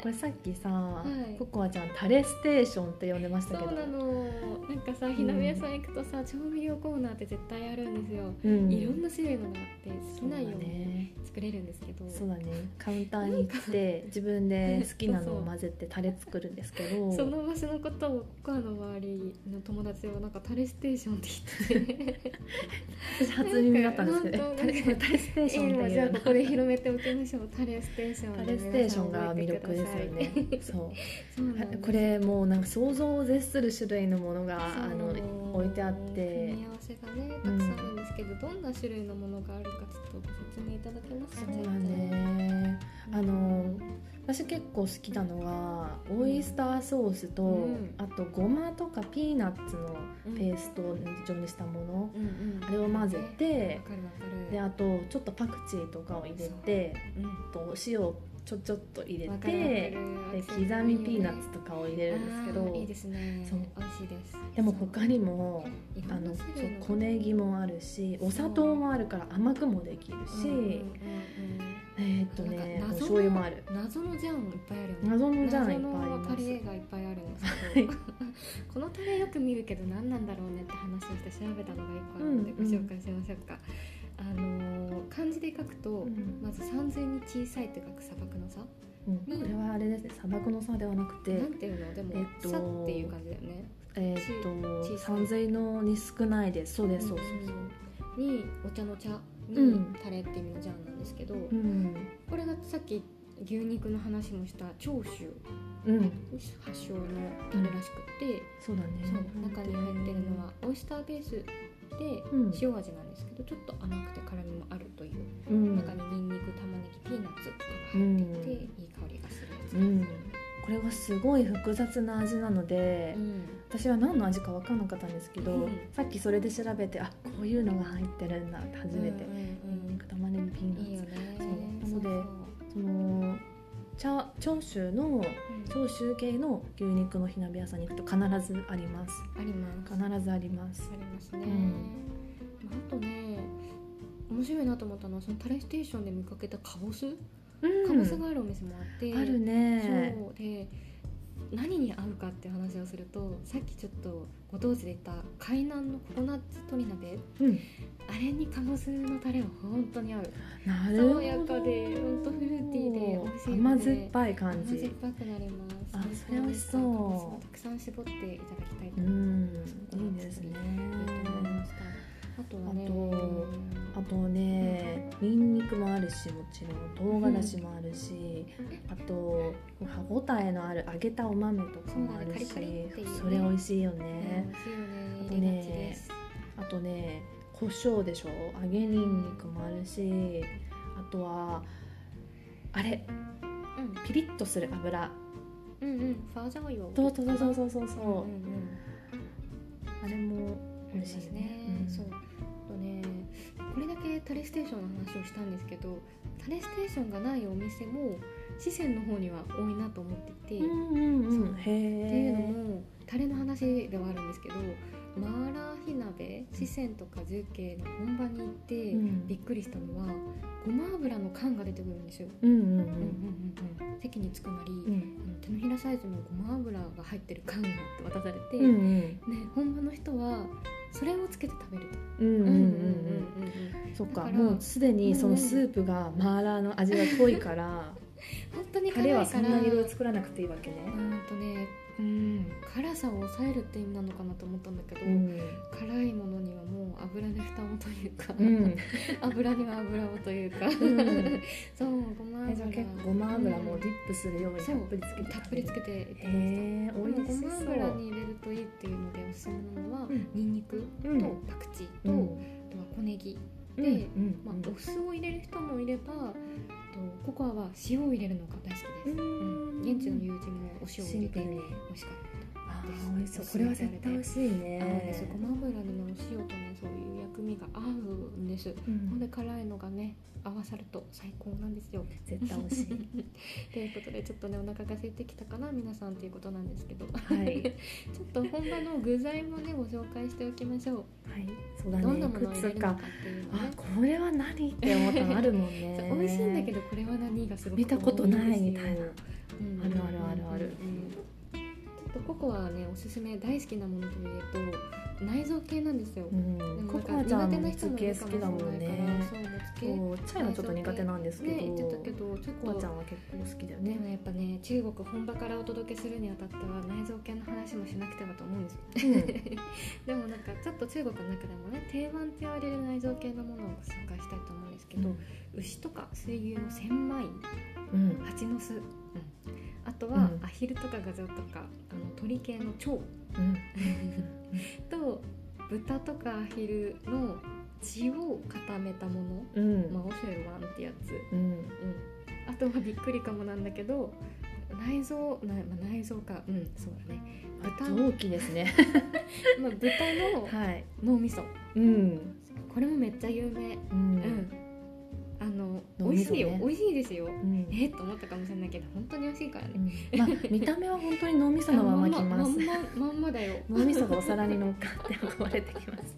Speaker 1: これさっきさ、
Speaker 2: い。
Speaker 1: ココアちゃんタレステーションって呼んでましたけど。
Speaker 2: そうなの。なんかさ火鍋屋さん行くとさ、調味料コーナーって絶対あるんですよ、
Speaker 1: うん。
Speaker 2: いろんな種類のがあって好きなように
Speaker 1: ね。
Speaker 2: 作れるんですけど。
Speaker 1: そうだね。カウンターに行って自分で好きなのを混ぜてタレ作るんですけど。
Speaker 2: その場所のことをココアの周りの友達はなんかタレステーションって言ってて。
Speaker 1: 私初耳だったんですけどタレタレステーションっていう
Speaker 2: ゃあここで広めておきましょう。タレステーション
Speaker 1: タレステーションが魅力ですよね。そう。[LAUGHS] これもうなんか想像を絶する種類のものがあの置いてあって。
Speaker 2: 組み合わせがねたくさんあるんですけど、どんな種類のものがあるかちょっとご説明いただけますか
Speaker 1: そうだねあの私結構好きなのはオイスターソースと、
Speaker 2: うん。
Speaker 1: あとごまとかピーナッツのペースト状にしたもの、
Speaker 2: うんうん。
Speaker 1: あれを混ぜてであとちょっとパクチーとかを入れて
Speaker 2: うん。
Speaker 1: とお塩をちょちょっと入れてで刻みピーナッツとかを入れるんですけど
Speaker 2: いいですね。
Speaker 1: そう。
Speaker 2: 美味しいです。
Speaker 1: でも他にもあのそう小ネギもあるしお砂糖もあるから甘くもできるし、えーっとねお醤油もある。
Speaker 2: 謎のジャンいっぱいある
Speaker 1: 謎のジャンいっぱいあり
Speaker 2: タレがいっぱいあるんですけど。[LAUGHS] このタレよく見るけど何なんだろうねって話をして調べたのが一個あるのでご紹介しましょうか、あのー漢字で書くと、
Speaker 1: うん。
Speaker 2: まず山水に小さいって書く砂漠の差
Speaker 1: うん、これはあれですね。砂漠の差ではなくて
Speaker 2: なんていうの？でも、
Speaker 1: えっと
Speaker 2: 差っていう感じだよね。
Speaker 1: えーっと
Speaker 2: 小さい
Speaker 1: 山水のに少ないですそうですそうそうそう
Speaker 2: にお茶の茶。に
Speaker 1: うん。
Speaker 2: タレっていう意味のジャンなんですけど、
Speaker 1: うん。
Speaker 2: これがさっき牛肉の話もした長州。
Speaker 1: うん。
Speaker 2: 発祥のタレらしくって、
Speaker 1: そうだね。
Speaker 2: 中に入ってるのはオイスターベースで
Speaker 1: うん。
Speaker 2: 塩味なんですけどちょっと甘くて辛みもあるという
Speaker 1: うん。
Speaker 2: 中にニンニク玉ねぎピーナッツとかが入っていて、
Speaker 1: うん。
Speaker 2: いい香りがするやつ
Speaker 1: うん。これがすごい複雑な味なので、
Speaker 2: うん。
Speaker 1: 私は何の味か分かんなかったんですけど、
Speaker 2: うん。
Speaker 1: さっきそれで調べてあこういうのが入ってるんだって初めて、
Speaker 2: うんうん
Speaker 1: ニンニク玉ねぎピーナッツ。
Speaker 2: いいよね。
Speaker 1: そう。なので
Speaker 2: そ
Speaker 1: の茶長州の長州系の牛肉の火鍋屋さんに行くと必ずあります。
Speaker 2: あります。
Speaker 1: 必ずあります。
Speaker 2: ありますね、
Speaker 1: うん。
Speaker 2: まああとね面白いなと思ったのはそのタレステーションで見かけたカボス、
Speaker 1: うん。
Speaker 2: カボスがあるお店もあって。
Speaker 1: あるね。
Speaker 2: そう。で何に合うかって話をするとさっきちょっとご当地で言った海南のココナッツ鶏鍋
Speaker 1: うん。
Speaker 2: あれにカボスのタレは本当に合う。爽やかでほんとフルーティーで美味しい
Speaker 1: 甘酸っぱい感
Speaker 2: 甘酸っ
Speaker 1: じ
Speaker 2: ぱくなります。
Speaker 1: あそれ美味しそう。
Speaker 2: たくさん絞っていただきたいと思い
Speaker 1: うん。
Speaker 2: ます
Speaker 1: いいですね。
Speaker 2: いいと思いましたあとはね
Speaker 1: あとねニンニクもあるしもちろん唐辛子もあるし、あと歯ごたえのある揚げたお豆とかもあるしそれ美味しいよ
Speaker 2: ね。
Speaker 1: ね、
Speaker 2: 美味しいよね。入れがちです。
Speaker 1: あとね胡椒でしょ？揚げニンニクもあるしあとはあれピリッとする油。
Speaker 2: うんうん。うんファーザーよ
Speaker 1: そうそうそうそうそう。そう、
Speaker 2: うんうん。
Speaker 1: あれも美味しい
Speaker 2: です
Speaker 1: ね。
Speaker 2: ね、そう。あとねこれだけタレステーションの話をしたんですけどタレステーションがないお店も四川の方には多いなと思っていて、
Speaker 1: うんうんうん。
Speaker 2: そう。
Speaker 1: へえ
Speaker 2: っていうのもタレの話ではあるんですけどマーラー火鍋四川とか重慶の本場に行って、
Speaker 1: うん。
Speaker 2: びっくりしたのはごま油の缶が出てくるんですよ。席に着くなり、
Speaker 1: うん。
Speaker 2: あの手のひらサイズのごま油が入ってる缶が渡されて、
Speaker 1: うんうん。
Speaker 2: ね、本場の人はそれをつけて食べると。
Speaker 1: うんうんうんうん。そっかもうすでにそのスープがマーラーの味が濃いから [LAUGHS]
Speaker 2: 本当に
Speaker 1: タレ
Speaker 2: 辛いから。
Speaker 1: はそんなに色々作らなくていいわけね。
Speaker 2: うんとね、うん、辛さを抑えるって意味なのかなと思ったんだけど、
Speaker 1: うん。
Speaker 2: 辛いものにはもう油で蓋をというか、
Speaker 1: うん。[LAUGHS]
Speaker 2: 油には油をというか、
Speaker 1: ん。[LAUGHS]
Speaker 2: そうごま油。
Speaker 1: 結構ごま油もディップするようにたっぷりつけて。
Speaker 2: たっぷりつけていってました。
Speaker 1: へえ美味し
Speaker 2: ごま油に入れるといいっていうのでおすすめなのは、
Speaker 1: うん。
Speaker 2: ニンニクと
Speaker 1: うん。
Speaker 2: パクチーと、
Speaker 1: うん。
Speaker 2: あとは小ネギで、
Speaker 1: うん。うん。
Speaker 2: まあ、お酢を入れる人もいればとココアは塩を入れるのが大好きです、
Speaker 1: うん。
Speaker 2: 現地の友人もお塩を入れて美味しかった。
Speaker 1: あ
Speaker 2: です
Speaker 1: そうこれは絶対美味しい
Speaker 2: 合うんです
Speaker 1: ね
Speaker 2: ごま油にねお塩とねそういう薬味が合うんです、
Speaker 1: うん。
Speaker 2: ほんで辛いのがね合わさると最高なんですよ。
Speaker 1: 絶対美味しい。[LAUGHS]
Speaker 2: ということでちょっとねお腹が空いてきたかな皆さんということなんですけど、
Speaker 1: はい。[LAUGHS]
Speaker 2: ちょっと本場の具材もねご紹介しておきましょ
Speaker 1: はい。そうだ
Speaker 2: うどんなものを入れるのかっていうの
Speaker 1: あ
Speaker 2: ね
Speaker 1: これは何って思ったのあるもんね。[LAUGHS]
Speaker 2: 美味しいんだけどこれは何がすごく
Speaker 1: 見たことないみたいな。
Speaker 2: うん。
Speaker 1: あるあるあるある。
Speaker 2: うんとココアはねおすすめ大好きなものというと内臓系なんですよ、
Speaker 1: うん。ココアちゃんも
Speaker 2: 苦手な人もい
Speaker 1: 漬け好きだもんね
Speaker 2: そう
Speaker 1: チャイはちょっと苦手なんですけど
Speaker 2: ね言ってたけどちょっ
Speaker 1: ココア
Speaker 2: と
Speaker 1: ちゃんは結構好きだよ
Speaker 2: で
Speaker 1: ね
Speaker 2: もやっぱね中国本場からお届けするにあたっては内臓系の話もしなくてはと思うんですよ [LAUGHS] でもなんかちょっと中国の中でもね定番って言われる内臓系のものをご紹介したいと思うんですけど、牛とか水牛の千枚
Speaker 1: うん。
Speaker 2: 蜂の巣、あとは
Speaker 1: うん。
Speaker 2: アヒルとかガゾウとかあの鳥系の蝶。
Speaker 1: うん。
Speaker 2: と豚とかアヒルの血を固めたもの、
Speaker 1: うん。
Speaker 2: まあ、オシェルワンってやつ、
Speaker 1: うん。
Speaker 2: うん、あとはびっくりかもなんだけど内臓な、まあ、内臓か。うんそうだね。豚の、
Speaker 1: 蒸気ですね。[LAUGHS]
Speaker 2: まあ、豚の
Speaker 1: はい。
Speaker 2: 脳みそ。
Speaker 1: うん。
Speaker 2: これもめっちゃ有名。
Speaker 1: う
Speaker 2: うんんあの美味しいよ。美味しいですよ。
Speaker 1: うん。
Speaker 2: えっと思ったかもしれないけど本当に美味しいからね。
Speaker 1: うん。まあ見た目は本当に脳みそのままきます。[LAUGHS]
Speaker 2: まんままんまだよ。
Speaker 1: 脳みそがお皿に乗っかって運ばれてきます。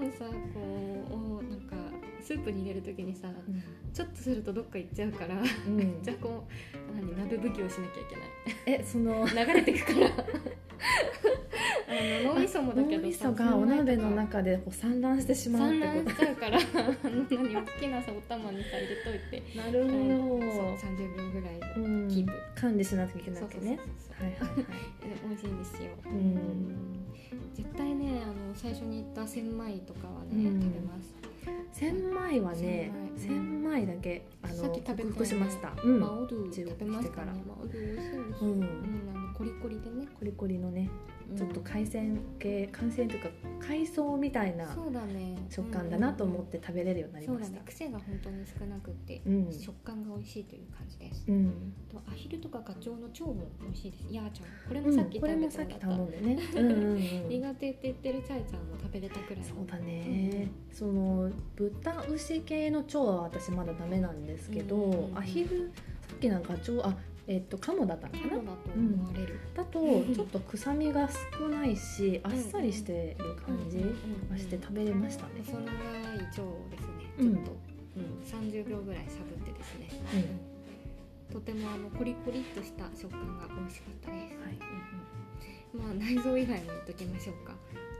Speaker 2: でもさこうおなんかスープに入れる時にさちょっとするとどっか行っちゃうから
Speaker 1: うん。
Speaker 2: じゃあこう何鍋奉行しなきゃいけない。
Speaker 1: えその
Speaker 2: 流れてくから。[LAUGHS] あの脳みそもだけど
Speaker 1: 脳みそがお鍋の中でこう散乱してしまうっ
Speaker 2: 産
Speaker 1: てこ
Speaker 2: 卵しちゃうから [LAUGHS] あの何大きなさお玉にさ入れといて。
Speaker 1: となるほど。
Speaker 2: そう30秒ぐらいキープ。
Speaker 1: 管理しなきゃいけないわけねはいはいはい。
Speaker 2: 美味しいんですよ、
Speaker 1: うん。
Speaker 2: 絶対ねあの最初に言った千枚とかはね、
Speaker 1: うん。
Speaker 2: 食べます
Speaker 1: 千枚はね
Speaker 2: 千
Speaker 1: 千枚だけあの克服しました。うん。
Speaker 2: マオドゥ
Speaker 1: 中国
Speaker 2: 食べました
Speaker 1: 来てから。
Speaker 2: ねマオドゥ美味しいんですよ、
Speaker 1: うん
Speaker 2: コリコリでね、
Speaker 1: コリコリのねちょっと
Speaker 2: うん
Speaker 1: 海鮮系海鮮というか海藻みたいな食感だなと思って食べれるようになりました。
Speaker 2: ね。癖が本当に少なくて、
Speaker 1: うん。
Speaker 2: 食感が美味しいという感じです、
Speaker 1: うん。
Speaker 2: とアヒルとかガチョウの腸も美味しいです。ヤーちゃんこれ
Speaker 1: うん。
Speaker 2: もさっき
Speaker 1: これも
Speaker 2: 食べた。んだった、
Speaker 1: さっき頼んでね。[LAUGHS] うんうんうん。
Speaker 2: 苦手って言ってるチャイちゃんも食べれたくらいの。
Speaker 1: そうだね、その豚牛系の腸は私まだダメなんですけど、
Speaker 2: うんうんうん
Speaker 1: アヒルさっきなんかガチョウあえっとカモだったのかな？
Speaker 2: だと思われる、
Speaker 1: だとちょっと臭みが少ないしあっさりしてる感じがして食べれましたね、
Speaker 2: そのぐらい腸ですね。
Speaker 1: うん。
Speaker 2: ちょっと、うん、30秒ぐらいしゃぶってですね、とてもあのコリコリっとした食感が美味しかったです、
Speaker 1: はい。
Speaker 2: うんうんまあ内臓以外も言っときましょうか。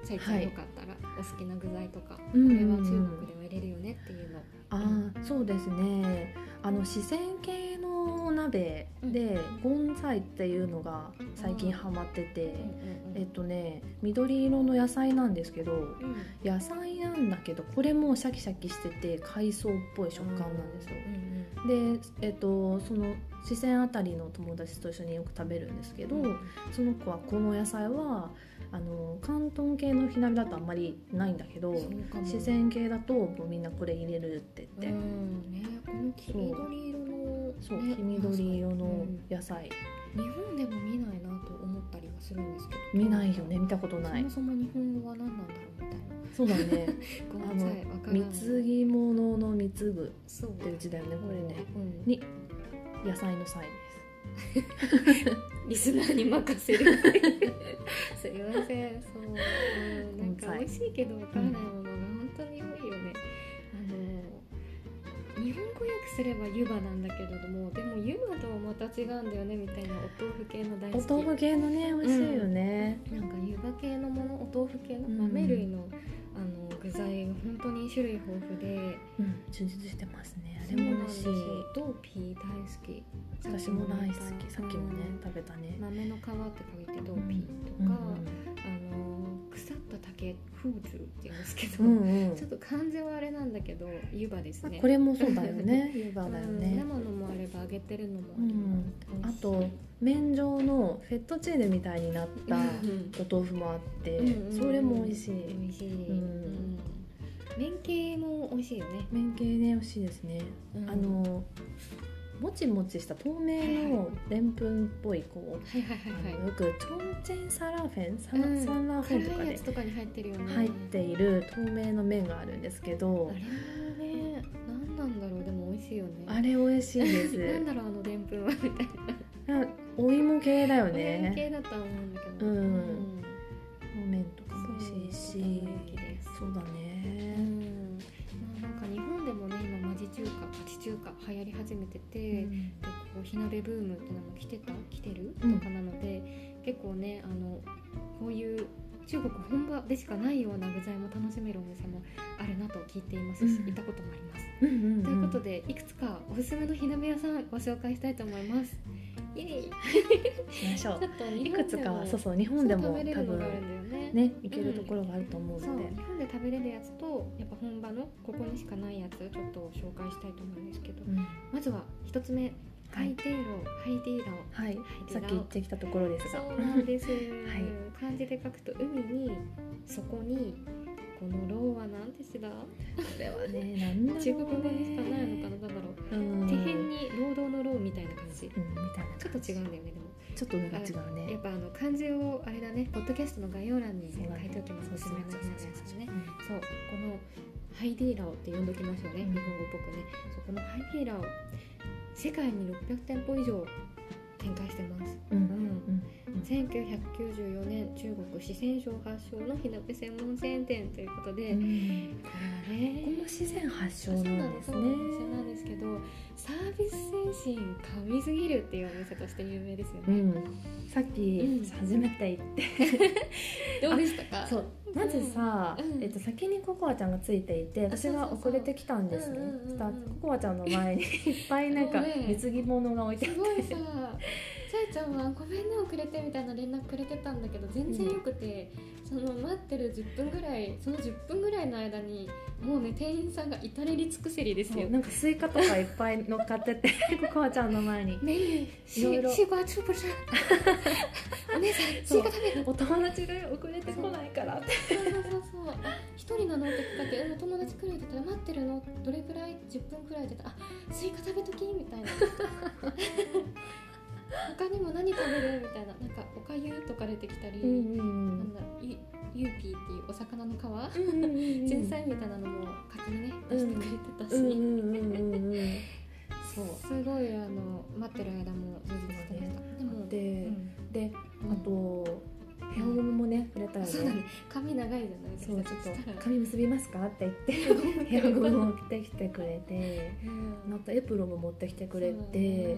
Speaker 2: チャイちゃん
Speaker 1: はい。
Speaker 2: よかったらお好きな具材とか、
Speaker 1: うん。
Speaker 2: これは中国では入れるよねっていうの
Speaker 1: ああそうですね。あの四川系のお鍋でゴンサイっていうのが最近ハマってて、えっとね緑色の野菜なんですけど
Speaker 2: うん。
Speaker 1: 野菜なんだけどこれもシャキシャキしてて海藻っぽい食感なんですよ、で、えっと、その四川あたりの友達と一緒によく食べるんですけど、
Speaker 2: うん。
Speaker 1: その子はこの野菜はあの広東系の火鍋だとあんまりないんだけど
Speaker 2: そうかも。
Speaker 1: 四川系だともうみんなこれ入れるって言って、
Speaker 2: うん。ねこの黄緑色の
Speaker 1: そう。
Speaker 2: ね
Speaker 1: 黄緑色の
Speaker 2: うん。
Speaker 1: 野菜、
Speaker 2: 日本でも見ないなと思ったりはするんですけど。
Speaker 1: 見ないよね。見たことない。
Speaker 2: そもそも日本語は何なんだろうみたいな。
Speaker 1: そうだね。[LAUGHS]
Speaker 2: ご
Speaker 1: あの
Speaker 2: め
Speaker 1: 貢ぎ物の貢ぐっていう字だよねこれね。
Speaker 2: うん。
Speaker 1: に野菜の菜 [LAUGHS]
Speaker 2: リスナーに任せる。[LAUGHS] すいません。そう、うん、なんか美味しいけどわからないものが本当に多いよね、あの日本語訳すれば湯葉なんだけれどもでも湯葉とはまた違うんだよねみたいなお豆腐系の大好き。
Speaker 1: お豆腐系のね美味しいよね、
Speaker 2: なんか湯葉系のものお豆腐系の
Speaker 1: うん。
Speaker 2: 豆類の,、あの具材が本当に種類豊富で。
Speaker 1: うん、充実してますね。あれも美味しい。
Speaker 2: ドーピー大好き
Speaker 1: 私も大好き。さっきもね
Speaker 2: うん
Speaker 1: 食べたね。
Speaker 2: 豆の皮って書いてドーピーと
Speaker 1: うん
Speaker 2: か、あの腐った竹フーズって言うんですけど、
Speaker 1: うんうん。
Speaker 2: ちょっと漢字はあれなんだけど湯葉ですね。
Speaker 1: これもそうだよね。[LAUGHS] 湯葉だよ
Speaker 2: うん
Speaker 1: ね
Speaker 2: 生のもあれば揚げてるのもあり
Speaker 1: うん。
Speaker 2: ます、
Speaker 1: あと麺状のフェットチーネみたいになった
Speaker 2: うん
Speaker 1: お豆腐もあってそれも美味しい。
Speaker 2: 美味しい、
Speaker 1: ん。
Speaker 2: うん。麺系も美味しいよね、
Speaker 1: 麺系ね美味しいですね。
Speaker 2: うん。
Speaker 1: あのもちもちした透明のでんぷんっぽいこう
Speaker 2: はいはいはいはい。
Speaker 1: あのよくチョンチェンサラーフェンサ
Speaker 2: うん。
Speaker 1: ンサンラーフェンとかで
Speaker 2: つとかに入ってるよね。
Speaker 1: 入っている透明の麺があるんですけど
Speaker 2: あれもね何なんだろう。でも美味しいよね。
Speaker 1: あれ美味しいです。[LAUGHS]
Speaker 2: なんだろうあのでんぷんはみたいな。
Speaker 1: あお芋系だよ
Speaker 2: お麺
Speaker 1: ね
Speaker 2: 系だとは思うんだけど。
Speaker 1: うん。
Speaker 2: うん。
Speaker 1: お麺とかも美味しいし。
Speaker 2: そう
Speaker 1: だ
Speaker 2: う
Speaker 1: ね
Speaker 2: 中華町中華流行り始めてて、
Speaker 1: うん
Speaker 2: でこう火鍋ブームっていうのも来てた来てる
Speaker 1: うん
Speaker 2: とかなので、結構ねあのこういう中国本場でしかないような具材も楽しめるお店もあるなと聞いていますし、
Speaker 1: うん
Speaker 2: 行ったこともあります。
Speaker 1: うんうんうん
Speaker 2: ということでいくつかおすすめの火鍋屋さんご紹介したいと思います。イエ
Speaker 1: しましょう。いくつかそうそう日本でも
Speaker 2: そう食べれ
Speaker 1: 多分
Speaker 2: ね。
Speaker 1: ねいけるところがあると思うので。
Speaker 2: 日本で食べれるやつとやっぱ本場のここにしかないやつちょっと紹介したいと思うんですけど、
Speaker 1: うん。
Speaker 2: まずは一つ目ハ
Speaker 1: はい。
Speaker 2: イデイロー、ハイデイラオ
Speaker 1: はい。さっき言ってきたところですが。
Speaker 2: そうなんです、[LAUGHS]
Speaker 1: い。
Speaker 2: 漢字で書くと海にそこにこのローは何て字だ
Speaker 1: これはね [LAUGHS] なんだろうね。
Speaker 2: 中国語にしかないのかななんだろう。
Speaker 1: うん。
Speaker 2: 手辺に労働の労みたいな感じ。
Speaker 1: うんみたいな
Speaker 2: ちょっと違うんだよねでも。
Speaker 1: ちょっと違う
Speaker 2: や
Speaker 1: ね
Speaker 2: っぱあの漢字をあれだねポッドキャストの概要欄に、書いておきます。おすすめのやつね
Speaker 1: う。ん
Speaker 2: そうこのハイデイラオって呼んどきましょうね、
Speaker 1: うん。
Speaker 2: 日本語っぽくね。そうこのハイデイラオ世界に600店舗以上展開してます。
Speaker 1: うん。
Speaker 2: うん。
Speaker 1: うん。
Speaker 2: 1994年中国四川省発祥の火鍋専門店店ということで、これはね。
Speaker 1: ここも四川発祥なんですね。
Speaker 2: そうなんですけどサービス精神神すぎるっていうお店として有名ですよね、
Speaker 1: うん、さっき初めて行って、
Speaker 2: どうでしたか
Speaker 1: そうまずさ、
Speaker 2: うん
Speaker 1: えっと、先にココアちゃんがついていて私が遅れてきたんですねそしたらココアちゃんの前にいっぱいなんか
Speaker 2: もうね
Speaker 1: 貢ぎ物が置いてあって
Speaker 2: すごいささやちゃんは「ごめんね遅れて」みたいな連絡くれてたんだけど全然よくて、その待ってる10分ぐらいその10分ぐらいの間にもうね店員さんが至れり尽くせりですよ。
Speaker 1: なんかスイカとかいっぱい乗っかっててココアちゃんの前に。
Speaker 2: メニューシーゴアチューブルお姉さんスイカ食べる。
Speaker 1: お友達が遅れてこないからって。
Speaker 2: そうそうそうそう。あ一人なのって聞かれて「うんお友達来る?」って言ったら「待ってるの。どれくらい？10分くらい?」って言ったら「あスイカ食べとき」みたいな [LAUGHS] 他にも何食べる？みたいな。なんかおかゆとか出てきたり、
Speaker 1: うん
Speaker 2: なんだゆ鱼皮っていうお魚の皮？
Speaker 1: うんうんうん
Speaker 2: 前菜みたいなのも柿にね出してくれてたし、
Speaker 1: そう。
Speaker 2: すごいあの待ってる間も充実してました、でも
Speaker 1: で、
Speaker 2: うん。
Speaker 1: で
Speaker 2: うん。
Speaker 1: あとヘアゴムもねくれたよ
Speaker 2: そうだね。
Speaker 1: ね
Speaker 2: 髪長いじゃない？ですか
Speaker 1: そうちょっと髪結びますか？って言って [LAUGHS] ヘアゴム持ってきてくれて。
Speaker 2: うん。
Speaker 1: またエプロンも持ってきてくれて、
Speaker 2: ね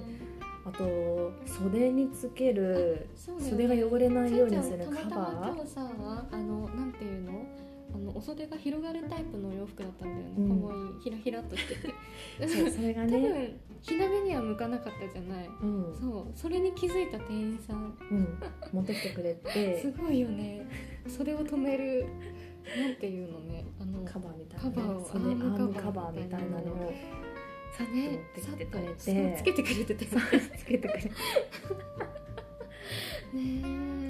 Speaker 1: あと袖につける
Speaker 2: そうだよ
Speaker 1: 袖が汚れないようにするカバー？
Speaker 2: 今日さあのなんていうの？あのお袖が広がるタイプのお洋服だったんだよね、
Speaker 1: うん。
Speaker 2: かわいいひらひらっとしてて。[LAUGHS]
Speaker 1: そうそれが
Speaker 2: 多
Speaker 1: ね
Speaker 2: 分火鍋には向かなかったじゃない。
Speaker 1: うん、
Speaker 2: そう。それに気づいた店員さん。
Speaker 1: うん、持ってきてくれて。[LAUGHS]
Speaker 2: すごいよね。それを止めるなんていうのね。あの
Speaker 1: カバーみたいな、ね、
Speaker 2: カバーを
Speaker 1: 袖ア
Speaker 2: アーム
Speaker 1: ームカバーみたいなのを
Speaker 2: さね
Speaker 1: 持ってきてくれて。
Speaker 2: つけてくれてて
Speaker 1: つけてくれて、[LAUGHS]
Speaker 2: ね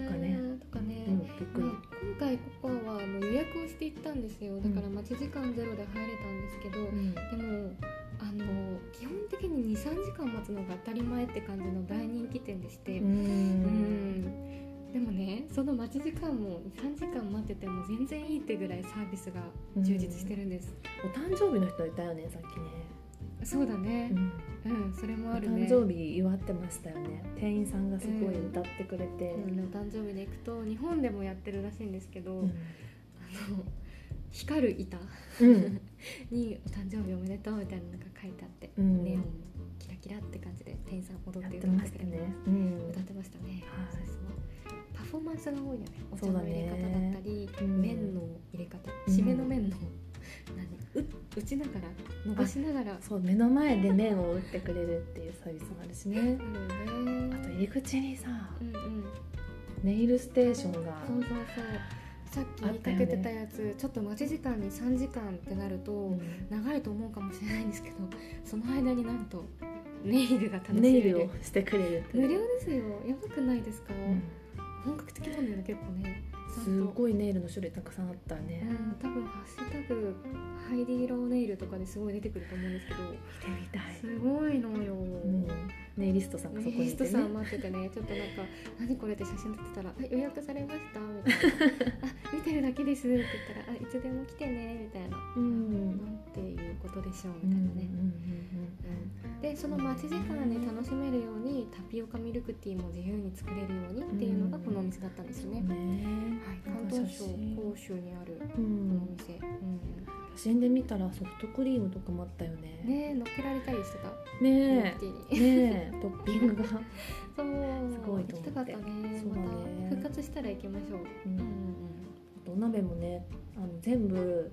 Speaker 1: とかね。
Speaker 2: とかね、
Speaker 1: うん、
Speaker 2: 今回ここはあの予約をしていったんですよ。だから待ち時間ゼロで入れたんですけど、
Speaker 1: うん。
Speaker 2: でもあの基本的に23時間待つのが当たり前って感じの大人気店でして、
Speaker 1: う
Speaker 2: うん。んでもねその待ち時間も23時間待ってても全然いいってぐらいサービスが充実してるんです、
Speaker 1: お誕生日の人いたよねさっきね、
Speaker 2: そうだね。
Speaker 1: うん。
Speaker 2: うん、それも
Speaker 1: お
Speaker 2: あるね。
Speaker 1: 誕生日祝ってましたよね。店員さんがすごい歌ってくれて、
Speaker 2: うん、お誕生日で行くと日本でもやってるらしいんですけど、
Speaker 1: うん。
Speaker 2: あの [LAUGHS] 光る板
Speaker 1: うん。[LAUGHS]
Speaker 2: に「お誕生日おめでとう」みたいなのが書いてあって、
Speaker 1: うん。
Speaker 2: ネオンキラキラって感じで店員さん踊
Speaker 1: やって
Speaker 2: って歌っくれる
Speaker 1: ましてたね、うん。
Speaker 2: 歌ってましたね、
Speaker 1: はい。
Speaker 2: パフォーマンスが多いよね。お茶の入れ方だったり、
Speaker 1: うん。
Speaker 2: 麺の入れ方。
Speaker 1: うん
Speaker 2: 締めの麺の、打ちながら伸ばしながら。
Speaker 1: そう目の前で麺を打ってくれるっていうサービスもあるしね。
Speaker 2: あ
Speaker 1: と入り口にさ
Speaker 2: うんうん。
Speaker 1: ネイルステーションが
Speaker 2: そうそうそう。さっき言いかけてたやつ、ちょっと待ち時間に3時間ってなると、
Speaker 1: うん。
Speaker 2: 長いと思うかもしれないんですけどその間になんとネイルが楽しめる。
Speaker 1: ネイルをしてくれる
Speaker 2: 無料ですよ。やばくないですか、
Speaker 1: うん。
Speaker 2: 本格的なんだよね結構ね
Speaker 1: すごいネイルの種類たくさんあったよね。
Speaker 2: うん、多分ハッシュタグハイディローネイルとかですごい出てくると思うんですけど。
Speaker 1: 見てみたい、
Speaker 2: すごいのよ、
Speaker 1: うん、ネイリストさんがそこ
Speaker 2: ネイリストさん待っててねちょっとなんか「[LAUGHS] 何これ?」って写真撮ってたら「あ予約されました」みたいな「[LAUGHS] あ見てるだけです」って言ったら「あいつでも来てね」みたいな「
Speaker 1: うん。
Speaker 2: なんていうことでしょう」みたいなね、うんでその待ち時間に楽しめるようにタピオカミルクティーも自由に作れるようにっていうのがこのお店だったんですよね、
Speaker 1: うんね
Speaker 2: はい、広東省広州にある
Speaker 1: う
Speaker 2: このお
Speaker 1: ん
Speaker 2: 店、うん。
Speaker 1: 写真で見たらソフトクリームとかもあったよね。
Speaker 2: ねえ乗っけられたりしてた。
Speaker 1: ねえ。
Speaker 2: クティーに
Speaker 1: トッピングが、
Speaker 2: そう。
Speaker 1: すごいと思って。
Speaker 2: たかったね。
Speaker 1: そうだね。
Speaker 2: また復活したら行きましょう、
Speaker 1: う
Speaker 2: うんうん。
Speaker 1: ん、あとお鍋もねあの全部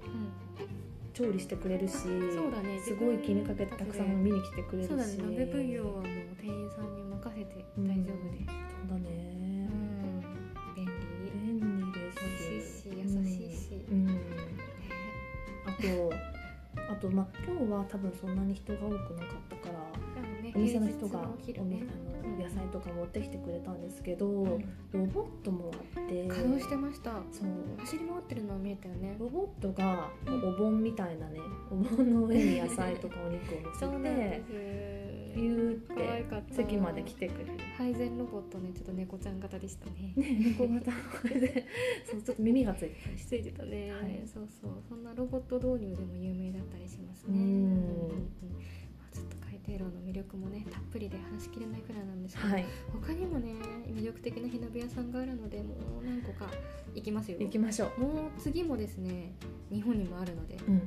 Speaker 1: 調理してくれるし
Speaker 2: そうだね。
Speaker 1: すごい気にかけてたくさん見に来てくれるし。
Speaker 2: そうだね。鍋奉行はもう店員さんに任せて大丈夫です、
Speaker 1: そうだね。
Speaker 2: うん。便利。
Speaker 1: 便利です。
Speaker 2: 美味しいし優しいし、
Speaker 1: うん、
Speaker 2: ね
Speaker 1: あとあとまあ今日は多分そんなに人が多くなかったからお店の人が
Speaker 2: お昼ね
Speaker 1: お
Speaker 2: うん
Speaker 1: あの野菜とか持ってきてくれたんですけど、
Speaker 2: うん。
Speaker 1: ロボットもあって。
Speaker 2: 稼働してました。
Speaker 1: そう。
Speaker 2: 走り回ってるのは見えたよね。
Speaker 1: ロボットがお盆みたいなねお盆の上に野菜とかお肉を乗せ
Speaker 2: そうなんで
Speaker 1: て
Speaker 2: す
Speaker 1: ピューっ
Speaker 2: てた
Speaker 1: 席まで来てくれる。
Speaker 2: 配膳ロボットねちょっと猫ちゃん型でしたね。
Speaker 1: ね、[LAUGHS] 猫型で。そうちょっと耳がついてた
Speaker 2: ついてたね、
Speaker 1: はい。
Speaker 2: そうそう。そんなロボット導入でも有名だったりしますね。
Speaker 1: うん
Speaker 2: うんうんちょっと海底楼の魅力もねたっぷりで話しきれないくらいなんですけど、
Speaker 1: はい。
Speaker 2: 他にもね魅力的な火鍋屋さんがあるのでもう何個か行きますよ。
Speaker 1: 行きましょう。
Speaker 2: もう次もですね日本にもあるので、
Speaker 1: うん。
Speaker 2: はい、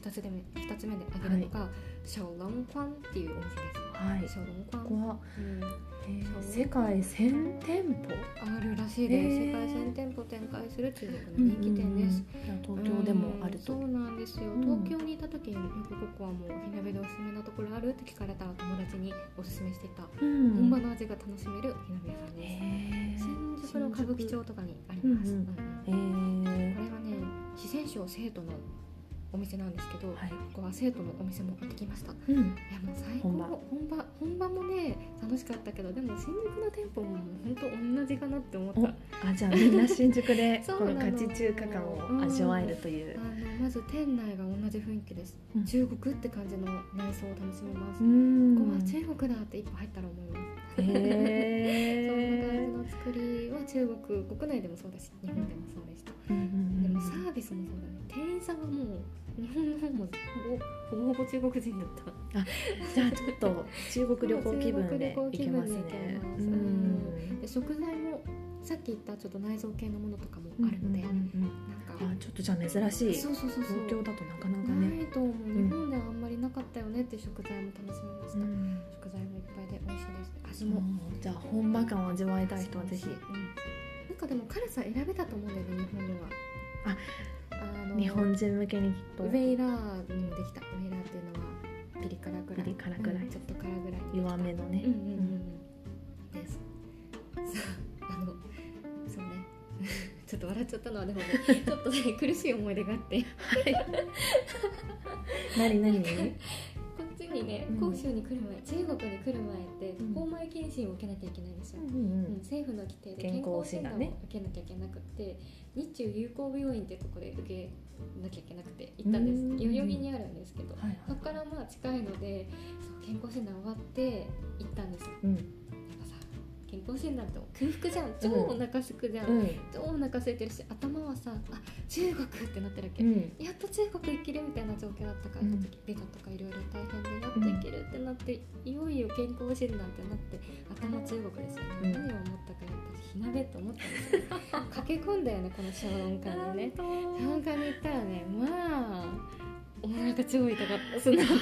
Speaker 2: 2つで目二つ目で挙げるのが、シャオロンクワンっていうお店
Speaker 1: はい
Speaker 2: です。シャオロンクワン
Speaker 1: ここは、
Speaker 2: うん。
Speaker 1: えー世界1000店舗？
Speaker 2: あるらしいです、
Speaker 1: へー。
Speaker 2: 世界1000店舗展開する中国の人気店です、
Speaker 1: うんうんうん。東京でもあると。
Speaker 2: うんそうなんですよ、
Speaker 1: ん。
Speaker 2: 東京にいた時によくここはもう火鍋でおすすめなところあるって聞かれたら友達におすすめしていた、
Speaker 1: うん。
Speaker 2: 本場の味が楽しめる火鍋屋さんです、
Speaker 1: へー。
Speaker 2: 新宿の歌舞伎町とかにあります、
Speaker 1: うん
Speaker 2: うん
Speaker 1: うん。へ
Speaker 2: これはね四川省生徒のお店なんですけど、
Speaker 1: ーはい。
Speaker 2: ここは生徒のお店も行ってきました。い
Speaker 1: うん。
Speaker 2: やもう最高。
Speaker 1: 本場。
Speaker 2: 本場本場もね楽しかったけどでも新宿の店舗も本当同じかなって思った。
Speaker 1: おあじゃあみんな新宿で [LAUGHS] このガチ中華感を味わえるという。
Speaker 2: あのまず店内が同じ雰囲気です、
Speaker 1: うん。
Speaker 2: 中国って感じの内装を楽しめます、
Speaker 1: ん。
Speaker 2: ここは中国だって一歩入ったら思います。
Speaker 1: へ [LAUGHS]
Speaker 2: そんな感じの作りは中国国内でもそうだし日本でもそうでした。でもサービスもそうだね。店員さんはもう日本の方もほぼほぼ中国人だった。
Speaker 1: じゃあちょっと中国旅行気分で行けますね。
Speaker 2: で食材もさっき言ったちょっと内臓系のものとかもあるので、
Speaker 1: うんうんうん
Speaker 2: なんか。
Speaker 1: あちょっとじゃあ珍しい
Speaker 2: そうそうそうそう。
Speaker 1: 東京だとなかなか
Speaker 2: な
Speaker 1: ね
Speaker 2: いと思う、
Speaker 1: ん。
Speaker 2: 日本ではあんまりなかったよねって食材も楽しめました、
Speaker 1: うん。
Speaker 2: 食材もいっぱいで美味しいです。味
Speaker 1: も。じゃあ本場感を味わいたい人はぜひ。
Speaker 2: うん。なんかでも辛さ選べたと思うんだよね日本のは。
Speaker 1: あ
Speaker 2: あの
Speaker 1: 日本人向けにきっと
Speaker 2: ウェイラーにもできた。ウェイラーっていうのはピリ辛ぐらい。
Speaker 1: ピリ辛ぐらい。
Speaker 2: うんちょっと辛ぐらい。
Speaker 1: 弱めのね。
Speaker 2: うんうんうんうん。です。あのそうね。[LAUGHS] ちょっと笑っちゃったのはでもね [LAUGHS] ちょっとね苦しい思い出があって。
Speaker 1: 何何？[LAUGHS]
Speaker 2: こっちにね
Speaker 1: うん。
Speaker 2: 広州に来る前、中国に来る前って
Speaker 1: うん。
Speaker 2: 公前検診を受けなきゃいけないんですよ、
Speaker 1: うん
Speaker 2: うん政府の規定で
Speaker 1: 健康診断ね。
Speaker 2: を受けなきゃいけなくて日中友好病院ってとこで受けなきゃいけなくて行ったんです。
Speaker 1: うん
Speaker 2: 代々木にあるんですけど、
Speaker 1: はい
Speaker 2: そこからまあ近いのでそう健康診断終わって行ったんです
Speaker 1: うん
Speaker 2: 健康診断って空腹じゃん。超お腹すくじゃん、
Speaker 1: うん。
Speaker 2: 超お腹空いてるし頭はさあ中国ってなってるわけ、
Speaker 1: うん。
Speaker 2: やっと中国行けるみたいな状況だったから、
Speaker 1: うん。
Speaker 2: その時ビザとかいろいろ大変でやっと行けるってなって、いよいよ健康診断ってなって頭中国ですよ。ね、
Speaker 1: うん。
Speaker 2: 何を思ったかやっぱり火鍋と思ったんですよ。[LAUGHS] 駆け込んだよねこの小籠館にね。小籠館に行ったらねまあお腹超痛かった。その本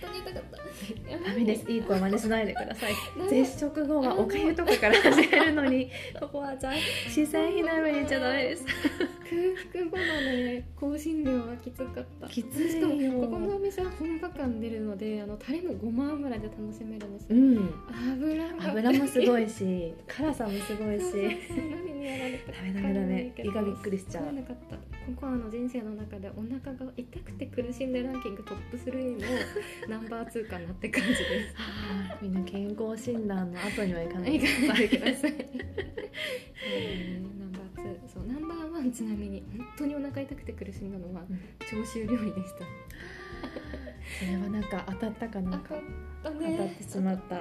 Speaker 2: 当に痛かった。
Speaker 1: ダメです。いい子は真似しないでください。[LAUGHS] 絶食後はおかゆとかから始めるのに [LAUGHS] ここはじゃあ自然火鍋に行っちゃダメです。
Speaker 2: 空腹後のね香辛料はきつかった。
Speaker 1: きつい
Speaker 2: しかも
Speaker 1: よ
Speaker 2: ここのお店は本場感出るのであのタレもごま油で楽しめるんですよ、
Speaker 1: うん。
Speaker 2: 油
Speaker 1: も。すご
Speaker 2: い
Speaker 1: いし [LAUGHS] 辛さもすごいし。ダメダメダメ。胃がびっくりしちゃう。
Speaker 2: そうなかったここはあの人生の中でお腹が痛くて苦しんでランキングトップ3のナンバー2かなって感じです。[LAUGHS]
Speaker 1: みんな健康診断の後には行かない。
Speaker 2: かない。でください。そうねナンバー2そうナンバーワンちなみに本当にお腹痛くて苦しんだのは
Speaker 1: うん。
Speaker 2: 長州料理でした。
Speaker 1: それはなんか当たったかなんか。
Speaker 2: 当たった
Speaker 1: 当たってしまった。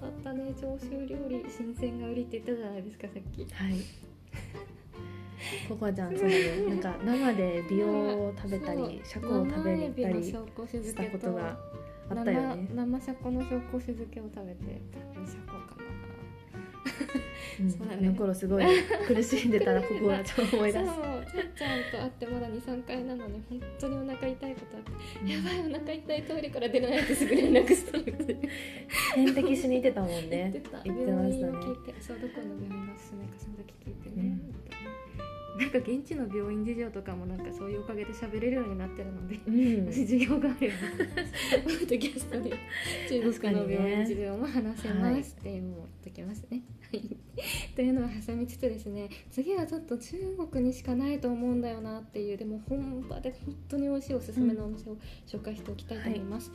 Speaker 2: 当たったね。ね。長州料理新鮮が売りって言ったじゃないですかさっき。
Speaker 1: はいココちゃんそうねなんか生で美容を食べたりシャコを食べに行ったりしたことがあったよね、
Speaker 2: 生生シャコの紹興酒漬けを食べてシャコ。
Speaker 1: うん。
Speaker 2: そうだね。
Speaker 1: あの頃すごい苦しんでたらここはちょっと思い出す。
Speaker 2: そうちゃんちゃんと会ってまだ23回なのに本当にお腹痛いことあって。やばいお腹痛いトイレから出ないってすぐ連絡したので
Speaker 1: 点滴しに行ってたもんね。
Speaker 2: てた。
Speaker 1: 言ってましたね。
Speaker 2: そうどこの病院がおすすめかその時聞いてね、
Speaker 1: うん。
Speaker 2: なんか現地の病院事情とかもなんかそういうおかげで喋れるようになってるので、
Speaker 1: うん。
Speaker 2: 私授業があればポッドキャストで [LAUGHS] 中国の病院事情も話せますっていう言っときますね。はい。[LAUGHS] というのを挟みつつですね次はちょっと中国にしかないと思うんだよなっていうでも本場で本当に美味しいおすすめのお店を紹介しておきたいと思います。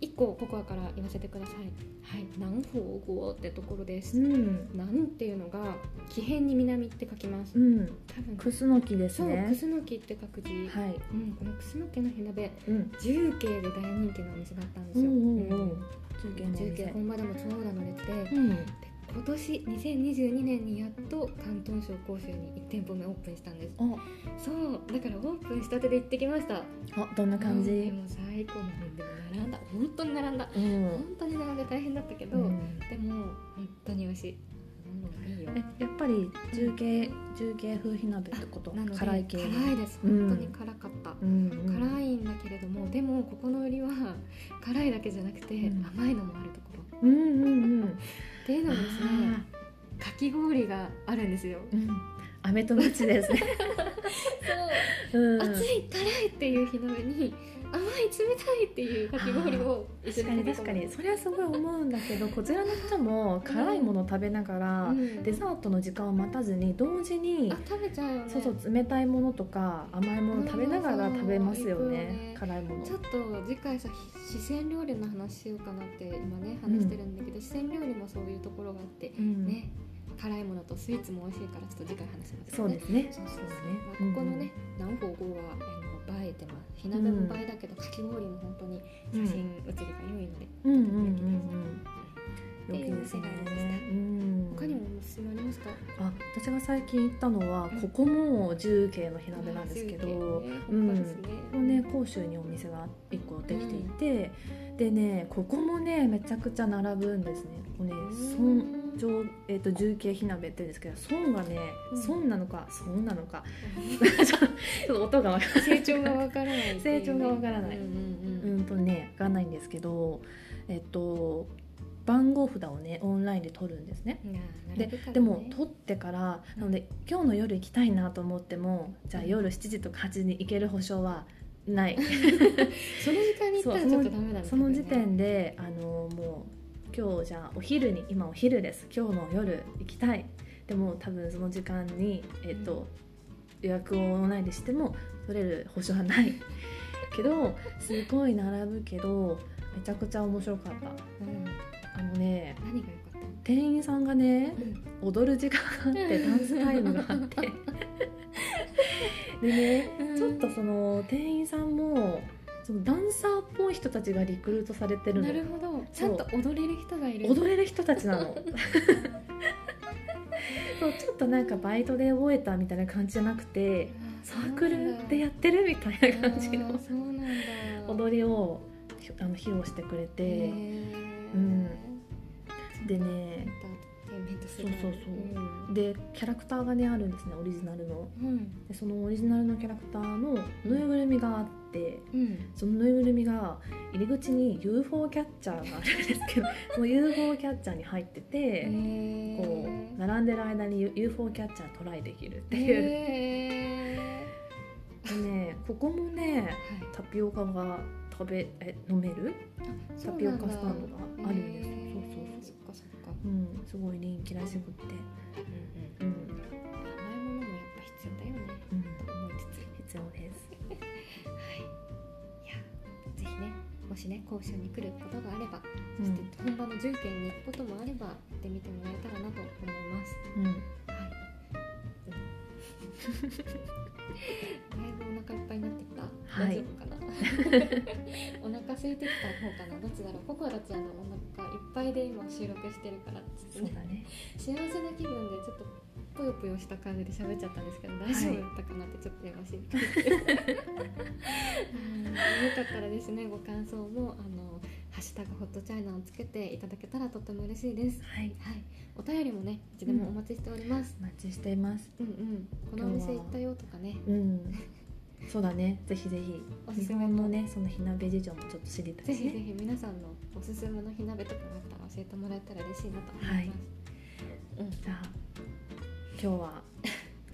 Speaker 2: 一個ココアから言わせてください。はい、南方語ってところです。
Speaker 1: うん。
Speaker 2: 南っていうのが木偏に南って書きます。
Speaker 1: うん。
Speaker 2: 多分。
Speaker 1: クスノキです
Speaker 2: そう、
Speaker 1: ね
Speaker 2: クスノキって書く字。
Speaker 1: はい。
Speaker 2: うん、このクスノキの火鍋
Speaker 1: うん。
Speaker 2: 重慶で大人気のお店だったんですよ。
Speaker 1: うんうんうん。
Speaker 2: 重慶
Speaker 1: 店。
Speaker 2: 本場でも長蛇の列で、
Speaker 1: うん。
Speaker 2: で今年2022年にやっと広東省広州に1店舗目オープンしたんです。
Speaker 1: あ
Speaker 2: そうだからオープンしたてで行ってきました。
Speaker 1: あどんな感じ、
Speaker 2: でも最高のでも並んだ。本当に並んだ。
Speaker 1: うん。
Speaker 2: 本当に並んで大変だったけど、
Speaker 1: うん。
Speaker 2: でも本当に美味しい、うん、いいよ。
Speaker 1: えやっぱり重慶重慶風火鍋ってこと？
Speaker 2: なので
Speaker 1: 辛い系？
Speaker 2: 辛いです。
Speaker 1: うん。
Speaker 2: 本当に辛かった、
Speaker 1: うんうん。
Speaker 2: 辛いんだけれどもでもここの売りは辛いだけじゃなくて、
Speaker 1: うん。
Speaker 2: 甘いのもあるところ。
Speaker 1: うんうんうん
Speaker 2: っていうのもですねかき氷があるんですよ。
Speaker 1: うん。飴とムチですね、[LAUGHS] う。ん、
Speaker 2: 熱い辛いっていう火鍋に甘い冷たいっていうかき氷を
Speaker 1: 確かに確かに。それはすごい思うんだけどこちらの人も辛いものを食べながら、
Speaker 2: うん。
Speaker 1: デザートの時間を待たずに同時に
Speaker 2: あ食べちゃうよね。
Speaker 1: そうそう冷たいものとか甘いもの食べながら食べますよ
Speaker 2: うん
Speaker 1: ね。辛いもの。
Speaker 2: ちょっと次回さ四川料理の話しようかなって今ね話してるんだけど、四川料理もそういうところがあって、
Speaker 1: うん。
Speaker 2: ね辛いものとスイーツも美味しいからちょっと次回話します
Speaker 1: そうですね。
Speaker 2: そうそうそう。
Speaker 1: ね
Speaker 2: まあ、ここのね南方号はあの映えてます。火鍋も映えだけど、かき氷も本当に写真写りが良いので、
Speaker 1: うんうん。うんうん。
Speaker 2: っていう
Speaker 1: 良きですね
Speaker 2: 世界でした
Speaker 1: うん
Speaker 2: 他にもおすすめありますか？
Speaker 1: あ私が最近行ったのは
Speaker 2: うん
Speaker 1: ここも重慶の火鍋なんですけど、
Speaker 2: うん、ね、ですね。
Speaker 1: ここね甲州にお店が1個できていて、でねここもねめちゃくちゃ並ぶんですね。ここね
Speaker 2: うん。
Speaker 1: 孫上、えー、と重慶火鍋って言うんですけど孫がね
Speaker 2: うん。
Speaker 1: 孫なのか孫なのか。[LAUGHS] ちょっと音がわか
Speaker 2: 成長がわからないね、
Speaker 1: 成長がわからない。
Speaker 2: うんうんうん。
Speaker 1: うんとねわかんないんですけどえっと番号札をねオンラインで取るんですね。で
Speaker 2: ね。
Speaker 1: でも取ってからなので今日の夜行きたいなと思ってもじゃあ
Speaker 2: うん。
Speaker 1: 夜7時とか8時に行ける保証はない。[LAUGHS]
Speaker 2: その時間に行ったらちょっとダメだね。
Speaker 1: その時点であのもう今日じゃあお昼に今お昼です。今日の夜行きたい。でも多分その時間に、えっと予約をオンラインでしても取れる保証はない。[LAUGHS] けどすごい並ぶけどめちゃくちゃ面白かった。
Speaker 2: うん、
Speaker 1: あのね
Speaker 2: 何が良かったの？
Speaker 1: 店員さんがね
Speaker 2: うん。
Speaker 1: 踊る時間があって [LAUGHS] ダンスタイムがあって。[LAUGHS] でね
Speaker 2: うん。
Speaker 1: ちょっとその店員さんもそのダンサーっぽい人たちがリクルートされてるの。
Speaker 2: なるほど。ちゃんと踊れる人がいる。
Speaker 1: 踊れる人たちなの。[LAUGHS] そうちょっとなんかバイトで覚えたみたいな感じじゃなくてサークルでやってるみたいな感じの。
Speaker 2: あーそうなんだ。
Speaker 1: 踊りをひあの披露してくれて、うん。でねそうそうそう。でキャラクターがねあるんですねオリジナルの。
Speaker 2: うん。うん
Speaker 1: でそのオリジナルのキャラクターのぬいぐるみがあって
Speaker 2: うん。
Speaker 1: そのぬいぐるみが入り口に UFO キャッチャーがあるんですけどその UFO キャッチャーに入ってて、
Speaker 2: へ
Speaker 1: こう並んでる間に UFO キャッチャートライできるって
Speaker 2: ー
Speaker 1: いう、
Speaker 2: へ
Speaker 1: でねここもねタピオカが食べえ飲める？タピオカスタンドがあるんですよ。そうそうそう
Speaker 2: そっかそっか。
Speaker 1: うんすごい人気らしくって。
Speaker 2: うんうん。
Speaker 1: うん、
Speaker 2: もしね甲州に来ることがあれば、
Speaker 1: うん。
Speaker 2: そして本場の重慶に行くこともあれば行ってみてもらえたらなと思います。
Speaker 1: うん。
Speaker 2: はい、[LAUGHS] だいぶお腹いっぱいになってきた、
Speaker 1: はい。
Speaker 2: 大丈夫かな？[LAUGHS] お腹空いてきた方かな？どっちだろう？ココアたちあのお腹いっぱいで今収録してるからちょっとね。
Speaker 1: そうだね。
Speaker 2: 幸せな気分でちょっとぽよぽよした感じで喋っちゃったんですけど大丈夫だったかなってちょっと今心配うんよかったらですねご感想もあのハッシュタグホットチャイナをつけていただけたらとても嬉しいです。
Speaker 1: はい。
Speaker 2: はい。お便りもねいつでもお待ちしております、
Speaker 1: お待ちしています。
Speaker 2: うん、うん。このお店行ったよとかね。
Speaker 1: うん。そうだね。ぜひぜひ。日
Speaker 2: おすすめの
Speaker 1: ねその火鍋事情もちょっと知りたいしね。
Speaker 2: ぜひぜひ皆さんのおすすめの火鍋とかがあったら教えてもらえたら嬉しいなと思います、
Speaker 1: はい。
Speaker 2: うん。
Speaker 1: じゃあ今日は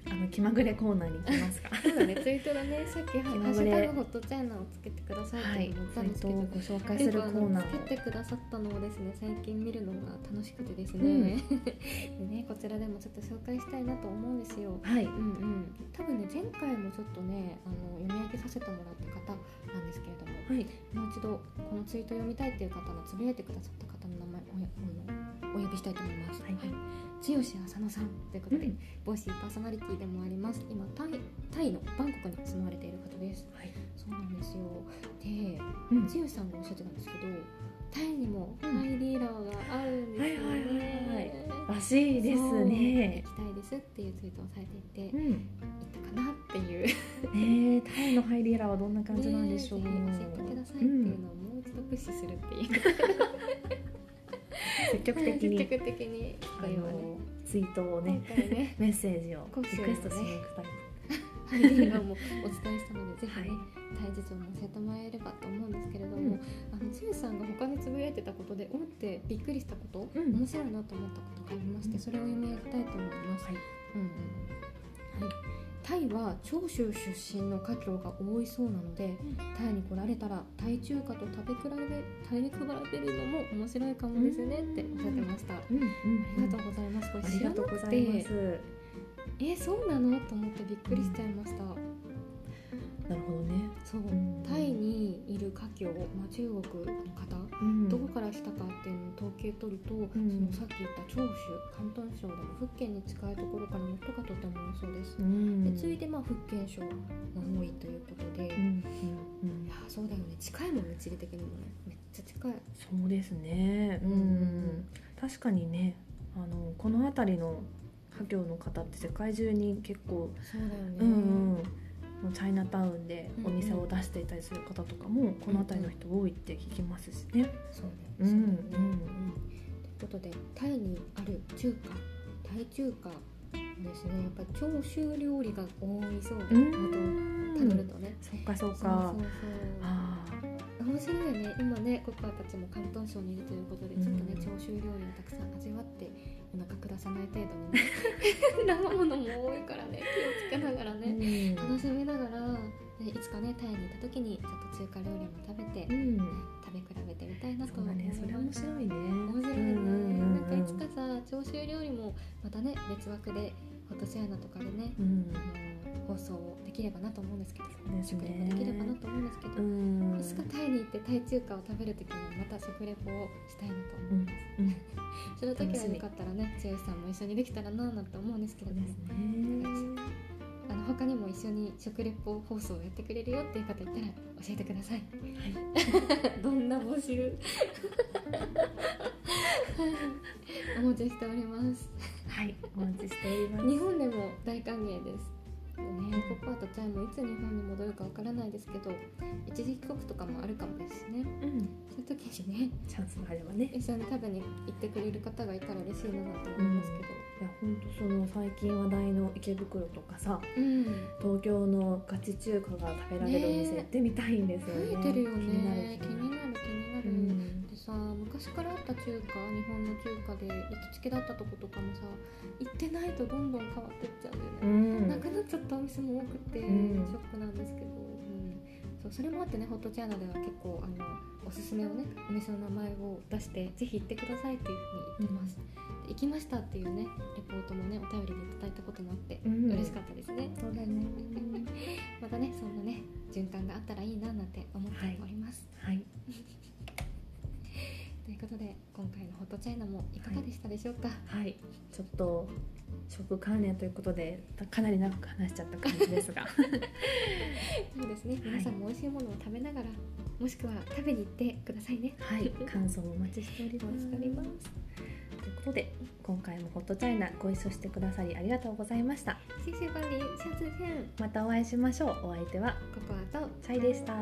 Speaker 1: [LAUGHS] あの気まぐれコーナーに行きますか。[LAUGHS]
Speaker 2: そうだねツイートだね。さっきハ
Speaker 1: 気まぐれ。
Speaker 2: ッシュタグホットチャイナをつけてくださいって
Speaker 1: はい
Speaker 2: 言ったんですけど、
Speaker 1: をご紹介するコーナ
Speaker 2: つけてくださったのをですね最近見るのが楽しくてですね、[LAUGHS] でねこちらでもちょっと紹介したいなと思うんですよ。
Speaker 1: はい。
Speaker 2: うんうん。多分ね前回もちょっとねあの読み上げさせてもらった方なんですけれども
Speaker 1: はい。
Speaker 2: もう一度このツイート読みたいっていう方のつぶやいてくださった方の名前おやあのお呼びしたいと思います。
Speaker 1: はい
Speaker 2: 剛浅野さんということで、
Speaker 1: うん
Speaker 2: ボイシーパーソナリティでもあります。今タイタイのバンコクに住まわれている方です。
Speaker 1: はい
Speaker 2: そうなんですよ。で、
Speaker 1: うん
Speaker 2: 剛さんがおっしゃってたんですけど、タイにもハイディーラーがあるんですよね。
Speaker 1: はいはいはいらしいですね
Speaker 2: 行きたいですっていうツイートをされていて、
Speaker 1: うん
Speaker 2: 行ったかなっていう。
Speaker 1: ねねタイのハイリーラはどんな感じなんでしょう、
Speaker 2: ね教えてくださいっていうのをもう一度プッシュするっていう、[LAUGHS]
Speaker 1: 積極的に。
Speaker 2: 積極的に
Speaker 1: あ
Speaker 2: これはね
Speaker 1: のツイートをね
Speaker 2: ね。[LAUGHS]
Speaker 1: メッセージをリクエストしに行くタイ
Speaker 2: ハイリーラもお伝えしたのでぜひね、
Speaker 1: はい。
Speaker 2: タイ事情も教えてもらえればと思うんですけれども、
Speaker 1: うん。
Speaker 2: あのつゆさんが他につぶやいてたことで思ってびっくりしたこと、
Speaker 1: うん。
Speaker 2: 面白いなと思ったことがありまして、それを読み上げたいと思います。
Speaker 1: はい。
Speaker 2: うんうん。はい、タイは長州出身の華僑が多いそうなので、タイに来られたらタイ中華と食べ比べ食べ比べるのも面白いかもですねっておっしゃってました。あ
Speaker 1: うんうん。
Speaker 2: りがとうございます。これ
Speaker 1: ありがとうございます。
Speaker 2: えーそうなの？と思ってびっくりしちゃいました。
Speaker 1: なるほど。ね
Speaker 2: そう、
Speaker 1: ん
Speaker 2: タイにいる華僑、まあ、中国の方、
Speaker 1: うん
Speaker 2: どこから来たかっていうのを統計取ると、
Speaker 1: ん
Speaker 2: そのさっき言った長州広東省でも福建に近いところからの人がとても多そうです。
Speaker 1: うん
Speaker 2: で次いでまあ福建省が多いということで、いやそうだよね近いもんね地理的にもねめっちゃ近い。
Speaker 1: そうですねうん、
Speaker 2: うん
Speaker 1: 確かにねあのこの辺りの華僑の方って世界中に結構
Speaker 2: そうだよね。
Speaker 1: うんうんチャイナタウンでお店を出していたりする方とかもこの辺りの人多いって聞きますしね。
Speaker 2: そうね。
Speaker 1: うん
Speaker 2: そうだねうんということでタイにある中華タイ中華ですねやっぱり長州料理が多いそうで、
Speaker 1: うん
Speaker 2: 元をたどるとね。
Speaker 1: そうかそうか。
Speaker 2: そうそう
Speaker 1: あ
Speaker 2: そう面白いよね今ねココアたちも広東省にいるということでちょっとね
Speaker 1: うん
Speaker 2: 長州料理をたくさん味わってお腹下さない程度に。ね [LAUGHS] 生ものも多いからね。気をつけながら
Speaker 1: あ、
Speaker 2: ね、楽しみながらでいつかねタイにいた時にちょっと中華料理も食べて、
Speaker 1: うん、
Speaker 2: 食べ比べてみたいなと
Speaker 1: そうだね。
Speaker 2: 思います
Speaker 1: それ面白いね。
Speaker 2: 面白いね、なんかいつかさ長州料理もまたね別枠でホットチャイナとかでね、
Speaker 1: うん。
Speaker 2: あの放送できればなと思うんですけど食レポ
Speaker 1: ね
Speaker 2: できればなと思うんですけど、
Speaker 1: うん
Speaker 2: いつかタイに行ってタイ中華を食べる時にはまた食レポをしたいなと
Speaker 1: うん
Speaker 2: 思います、
Speaker 1: うん [LAUGHS]
Speaker 2: その時はよかったらね剛さんも一緒にできたらななんて思うんですけれども
Speaker 1: ね。
Speaker 2: あの他にも一緒に食レポ放送をやってくれるよっていう方いたら教えてください
Speaker 1: はい。[LAUGHS]
Speaker 2: どんな募集？[LAUGHS] お待ちしております
Speaker 1: はい。お待ちしております。
Speaker 2: 日本でも大歓迎ですね、ココアとチャイもいつ日本に戻るかわからないですけど一時帰国とかもあるかもですしね
Speaker 1: うん。
Speaker 2: そういう時にね
Speaker 1: チャンスがあればね。
Speaker 2: 一緒に食べに行ってくれる方がいたら嬉しいなと思いますけど
Speaker 1: いや本当その最近話題の池袋とかさ
Speaker 2: うん、
Speaker 1: 東京のガチ中華が食べられるお店行ってみたいんですよね。
Speaker 2: 増えてるよ
Speaker 1: 気になる
Speaker 2: ね気になる気になる、
Speaker 1: うん。
Speaker 2: でさ昔からあった中華日本の中華で行きつけだったとことかもさ行ってないとどんどん変わってっちゃうんだよね、
Speaker 1: うん。
Speaker 2: なくなっちゃったお店も多くて、
Speaker 1: うん。
Speaker 2: ショックなんですけど、うん、そうそれもあってねホットチャーナでは結構あのおすすめをねお店の名前を出してぜひ行ってくださいっていうふうに言ってます、で行きましたっていうねレポートもねお便りでいただいたこともあって、
Speaker 1: うん
Speaker 2: 嬉しかったですね
Speaker 1: そうだね。[LAUGHS]
Speaker 2: またねそんなね循環があったらいいななんて思っております、
Speaker 1: はい。[LAUGHS]
Speaker 2: ということで今回のホットチャイナもいかがでしたでしょうか、
Speaker 1: はい。ちょっと食関連ということでかなり長く話しちゃった感じですが。[LAUGHS]
Speaker 2: そうですね皆さんも美味しいものを食べながら、もしくは食べに行ってくださいね
Speaker 1: はい。感想もお待ちしております。ということで今回もホットチャイナご一緒してくださりありがとうございました。
Speaker 2: シシゴリシャツジェン
Speaker 1: またお会いしましょう。お相手は
Speaker 2: ココアと
Speaker 1: チャイでした。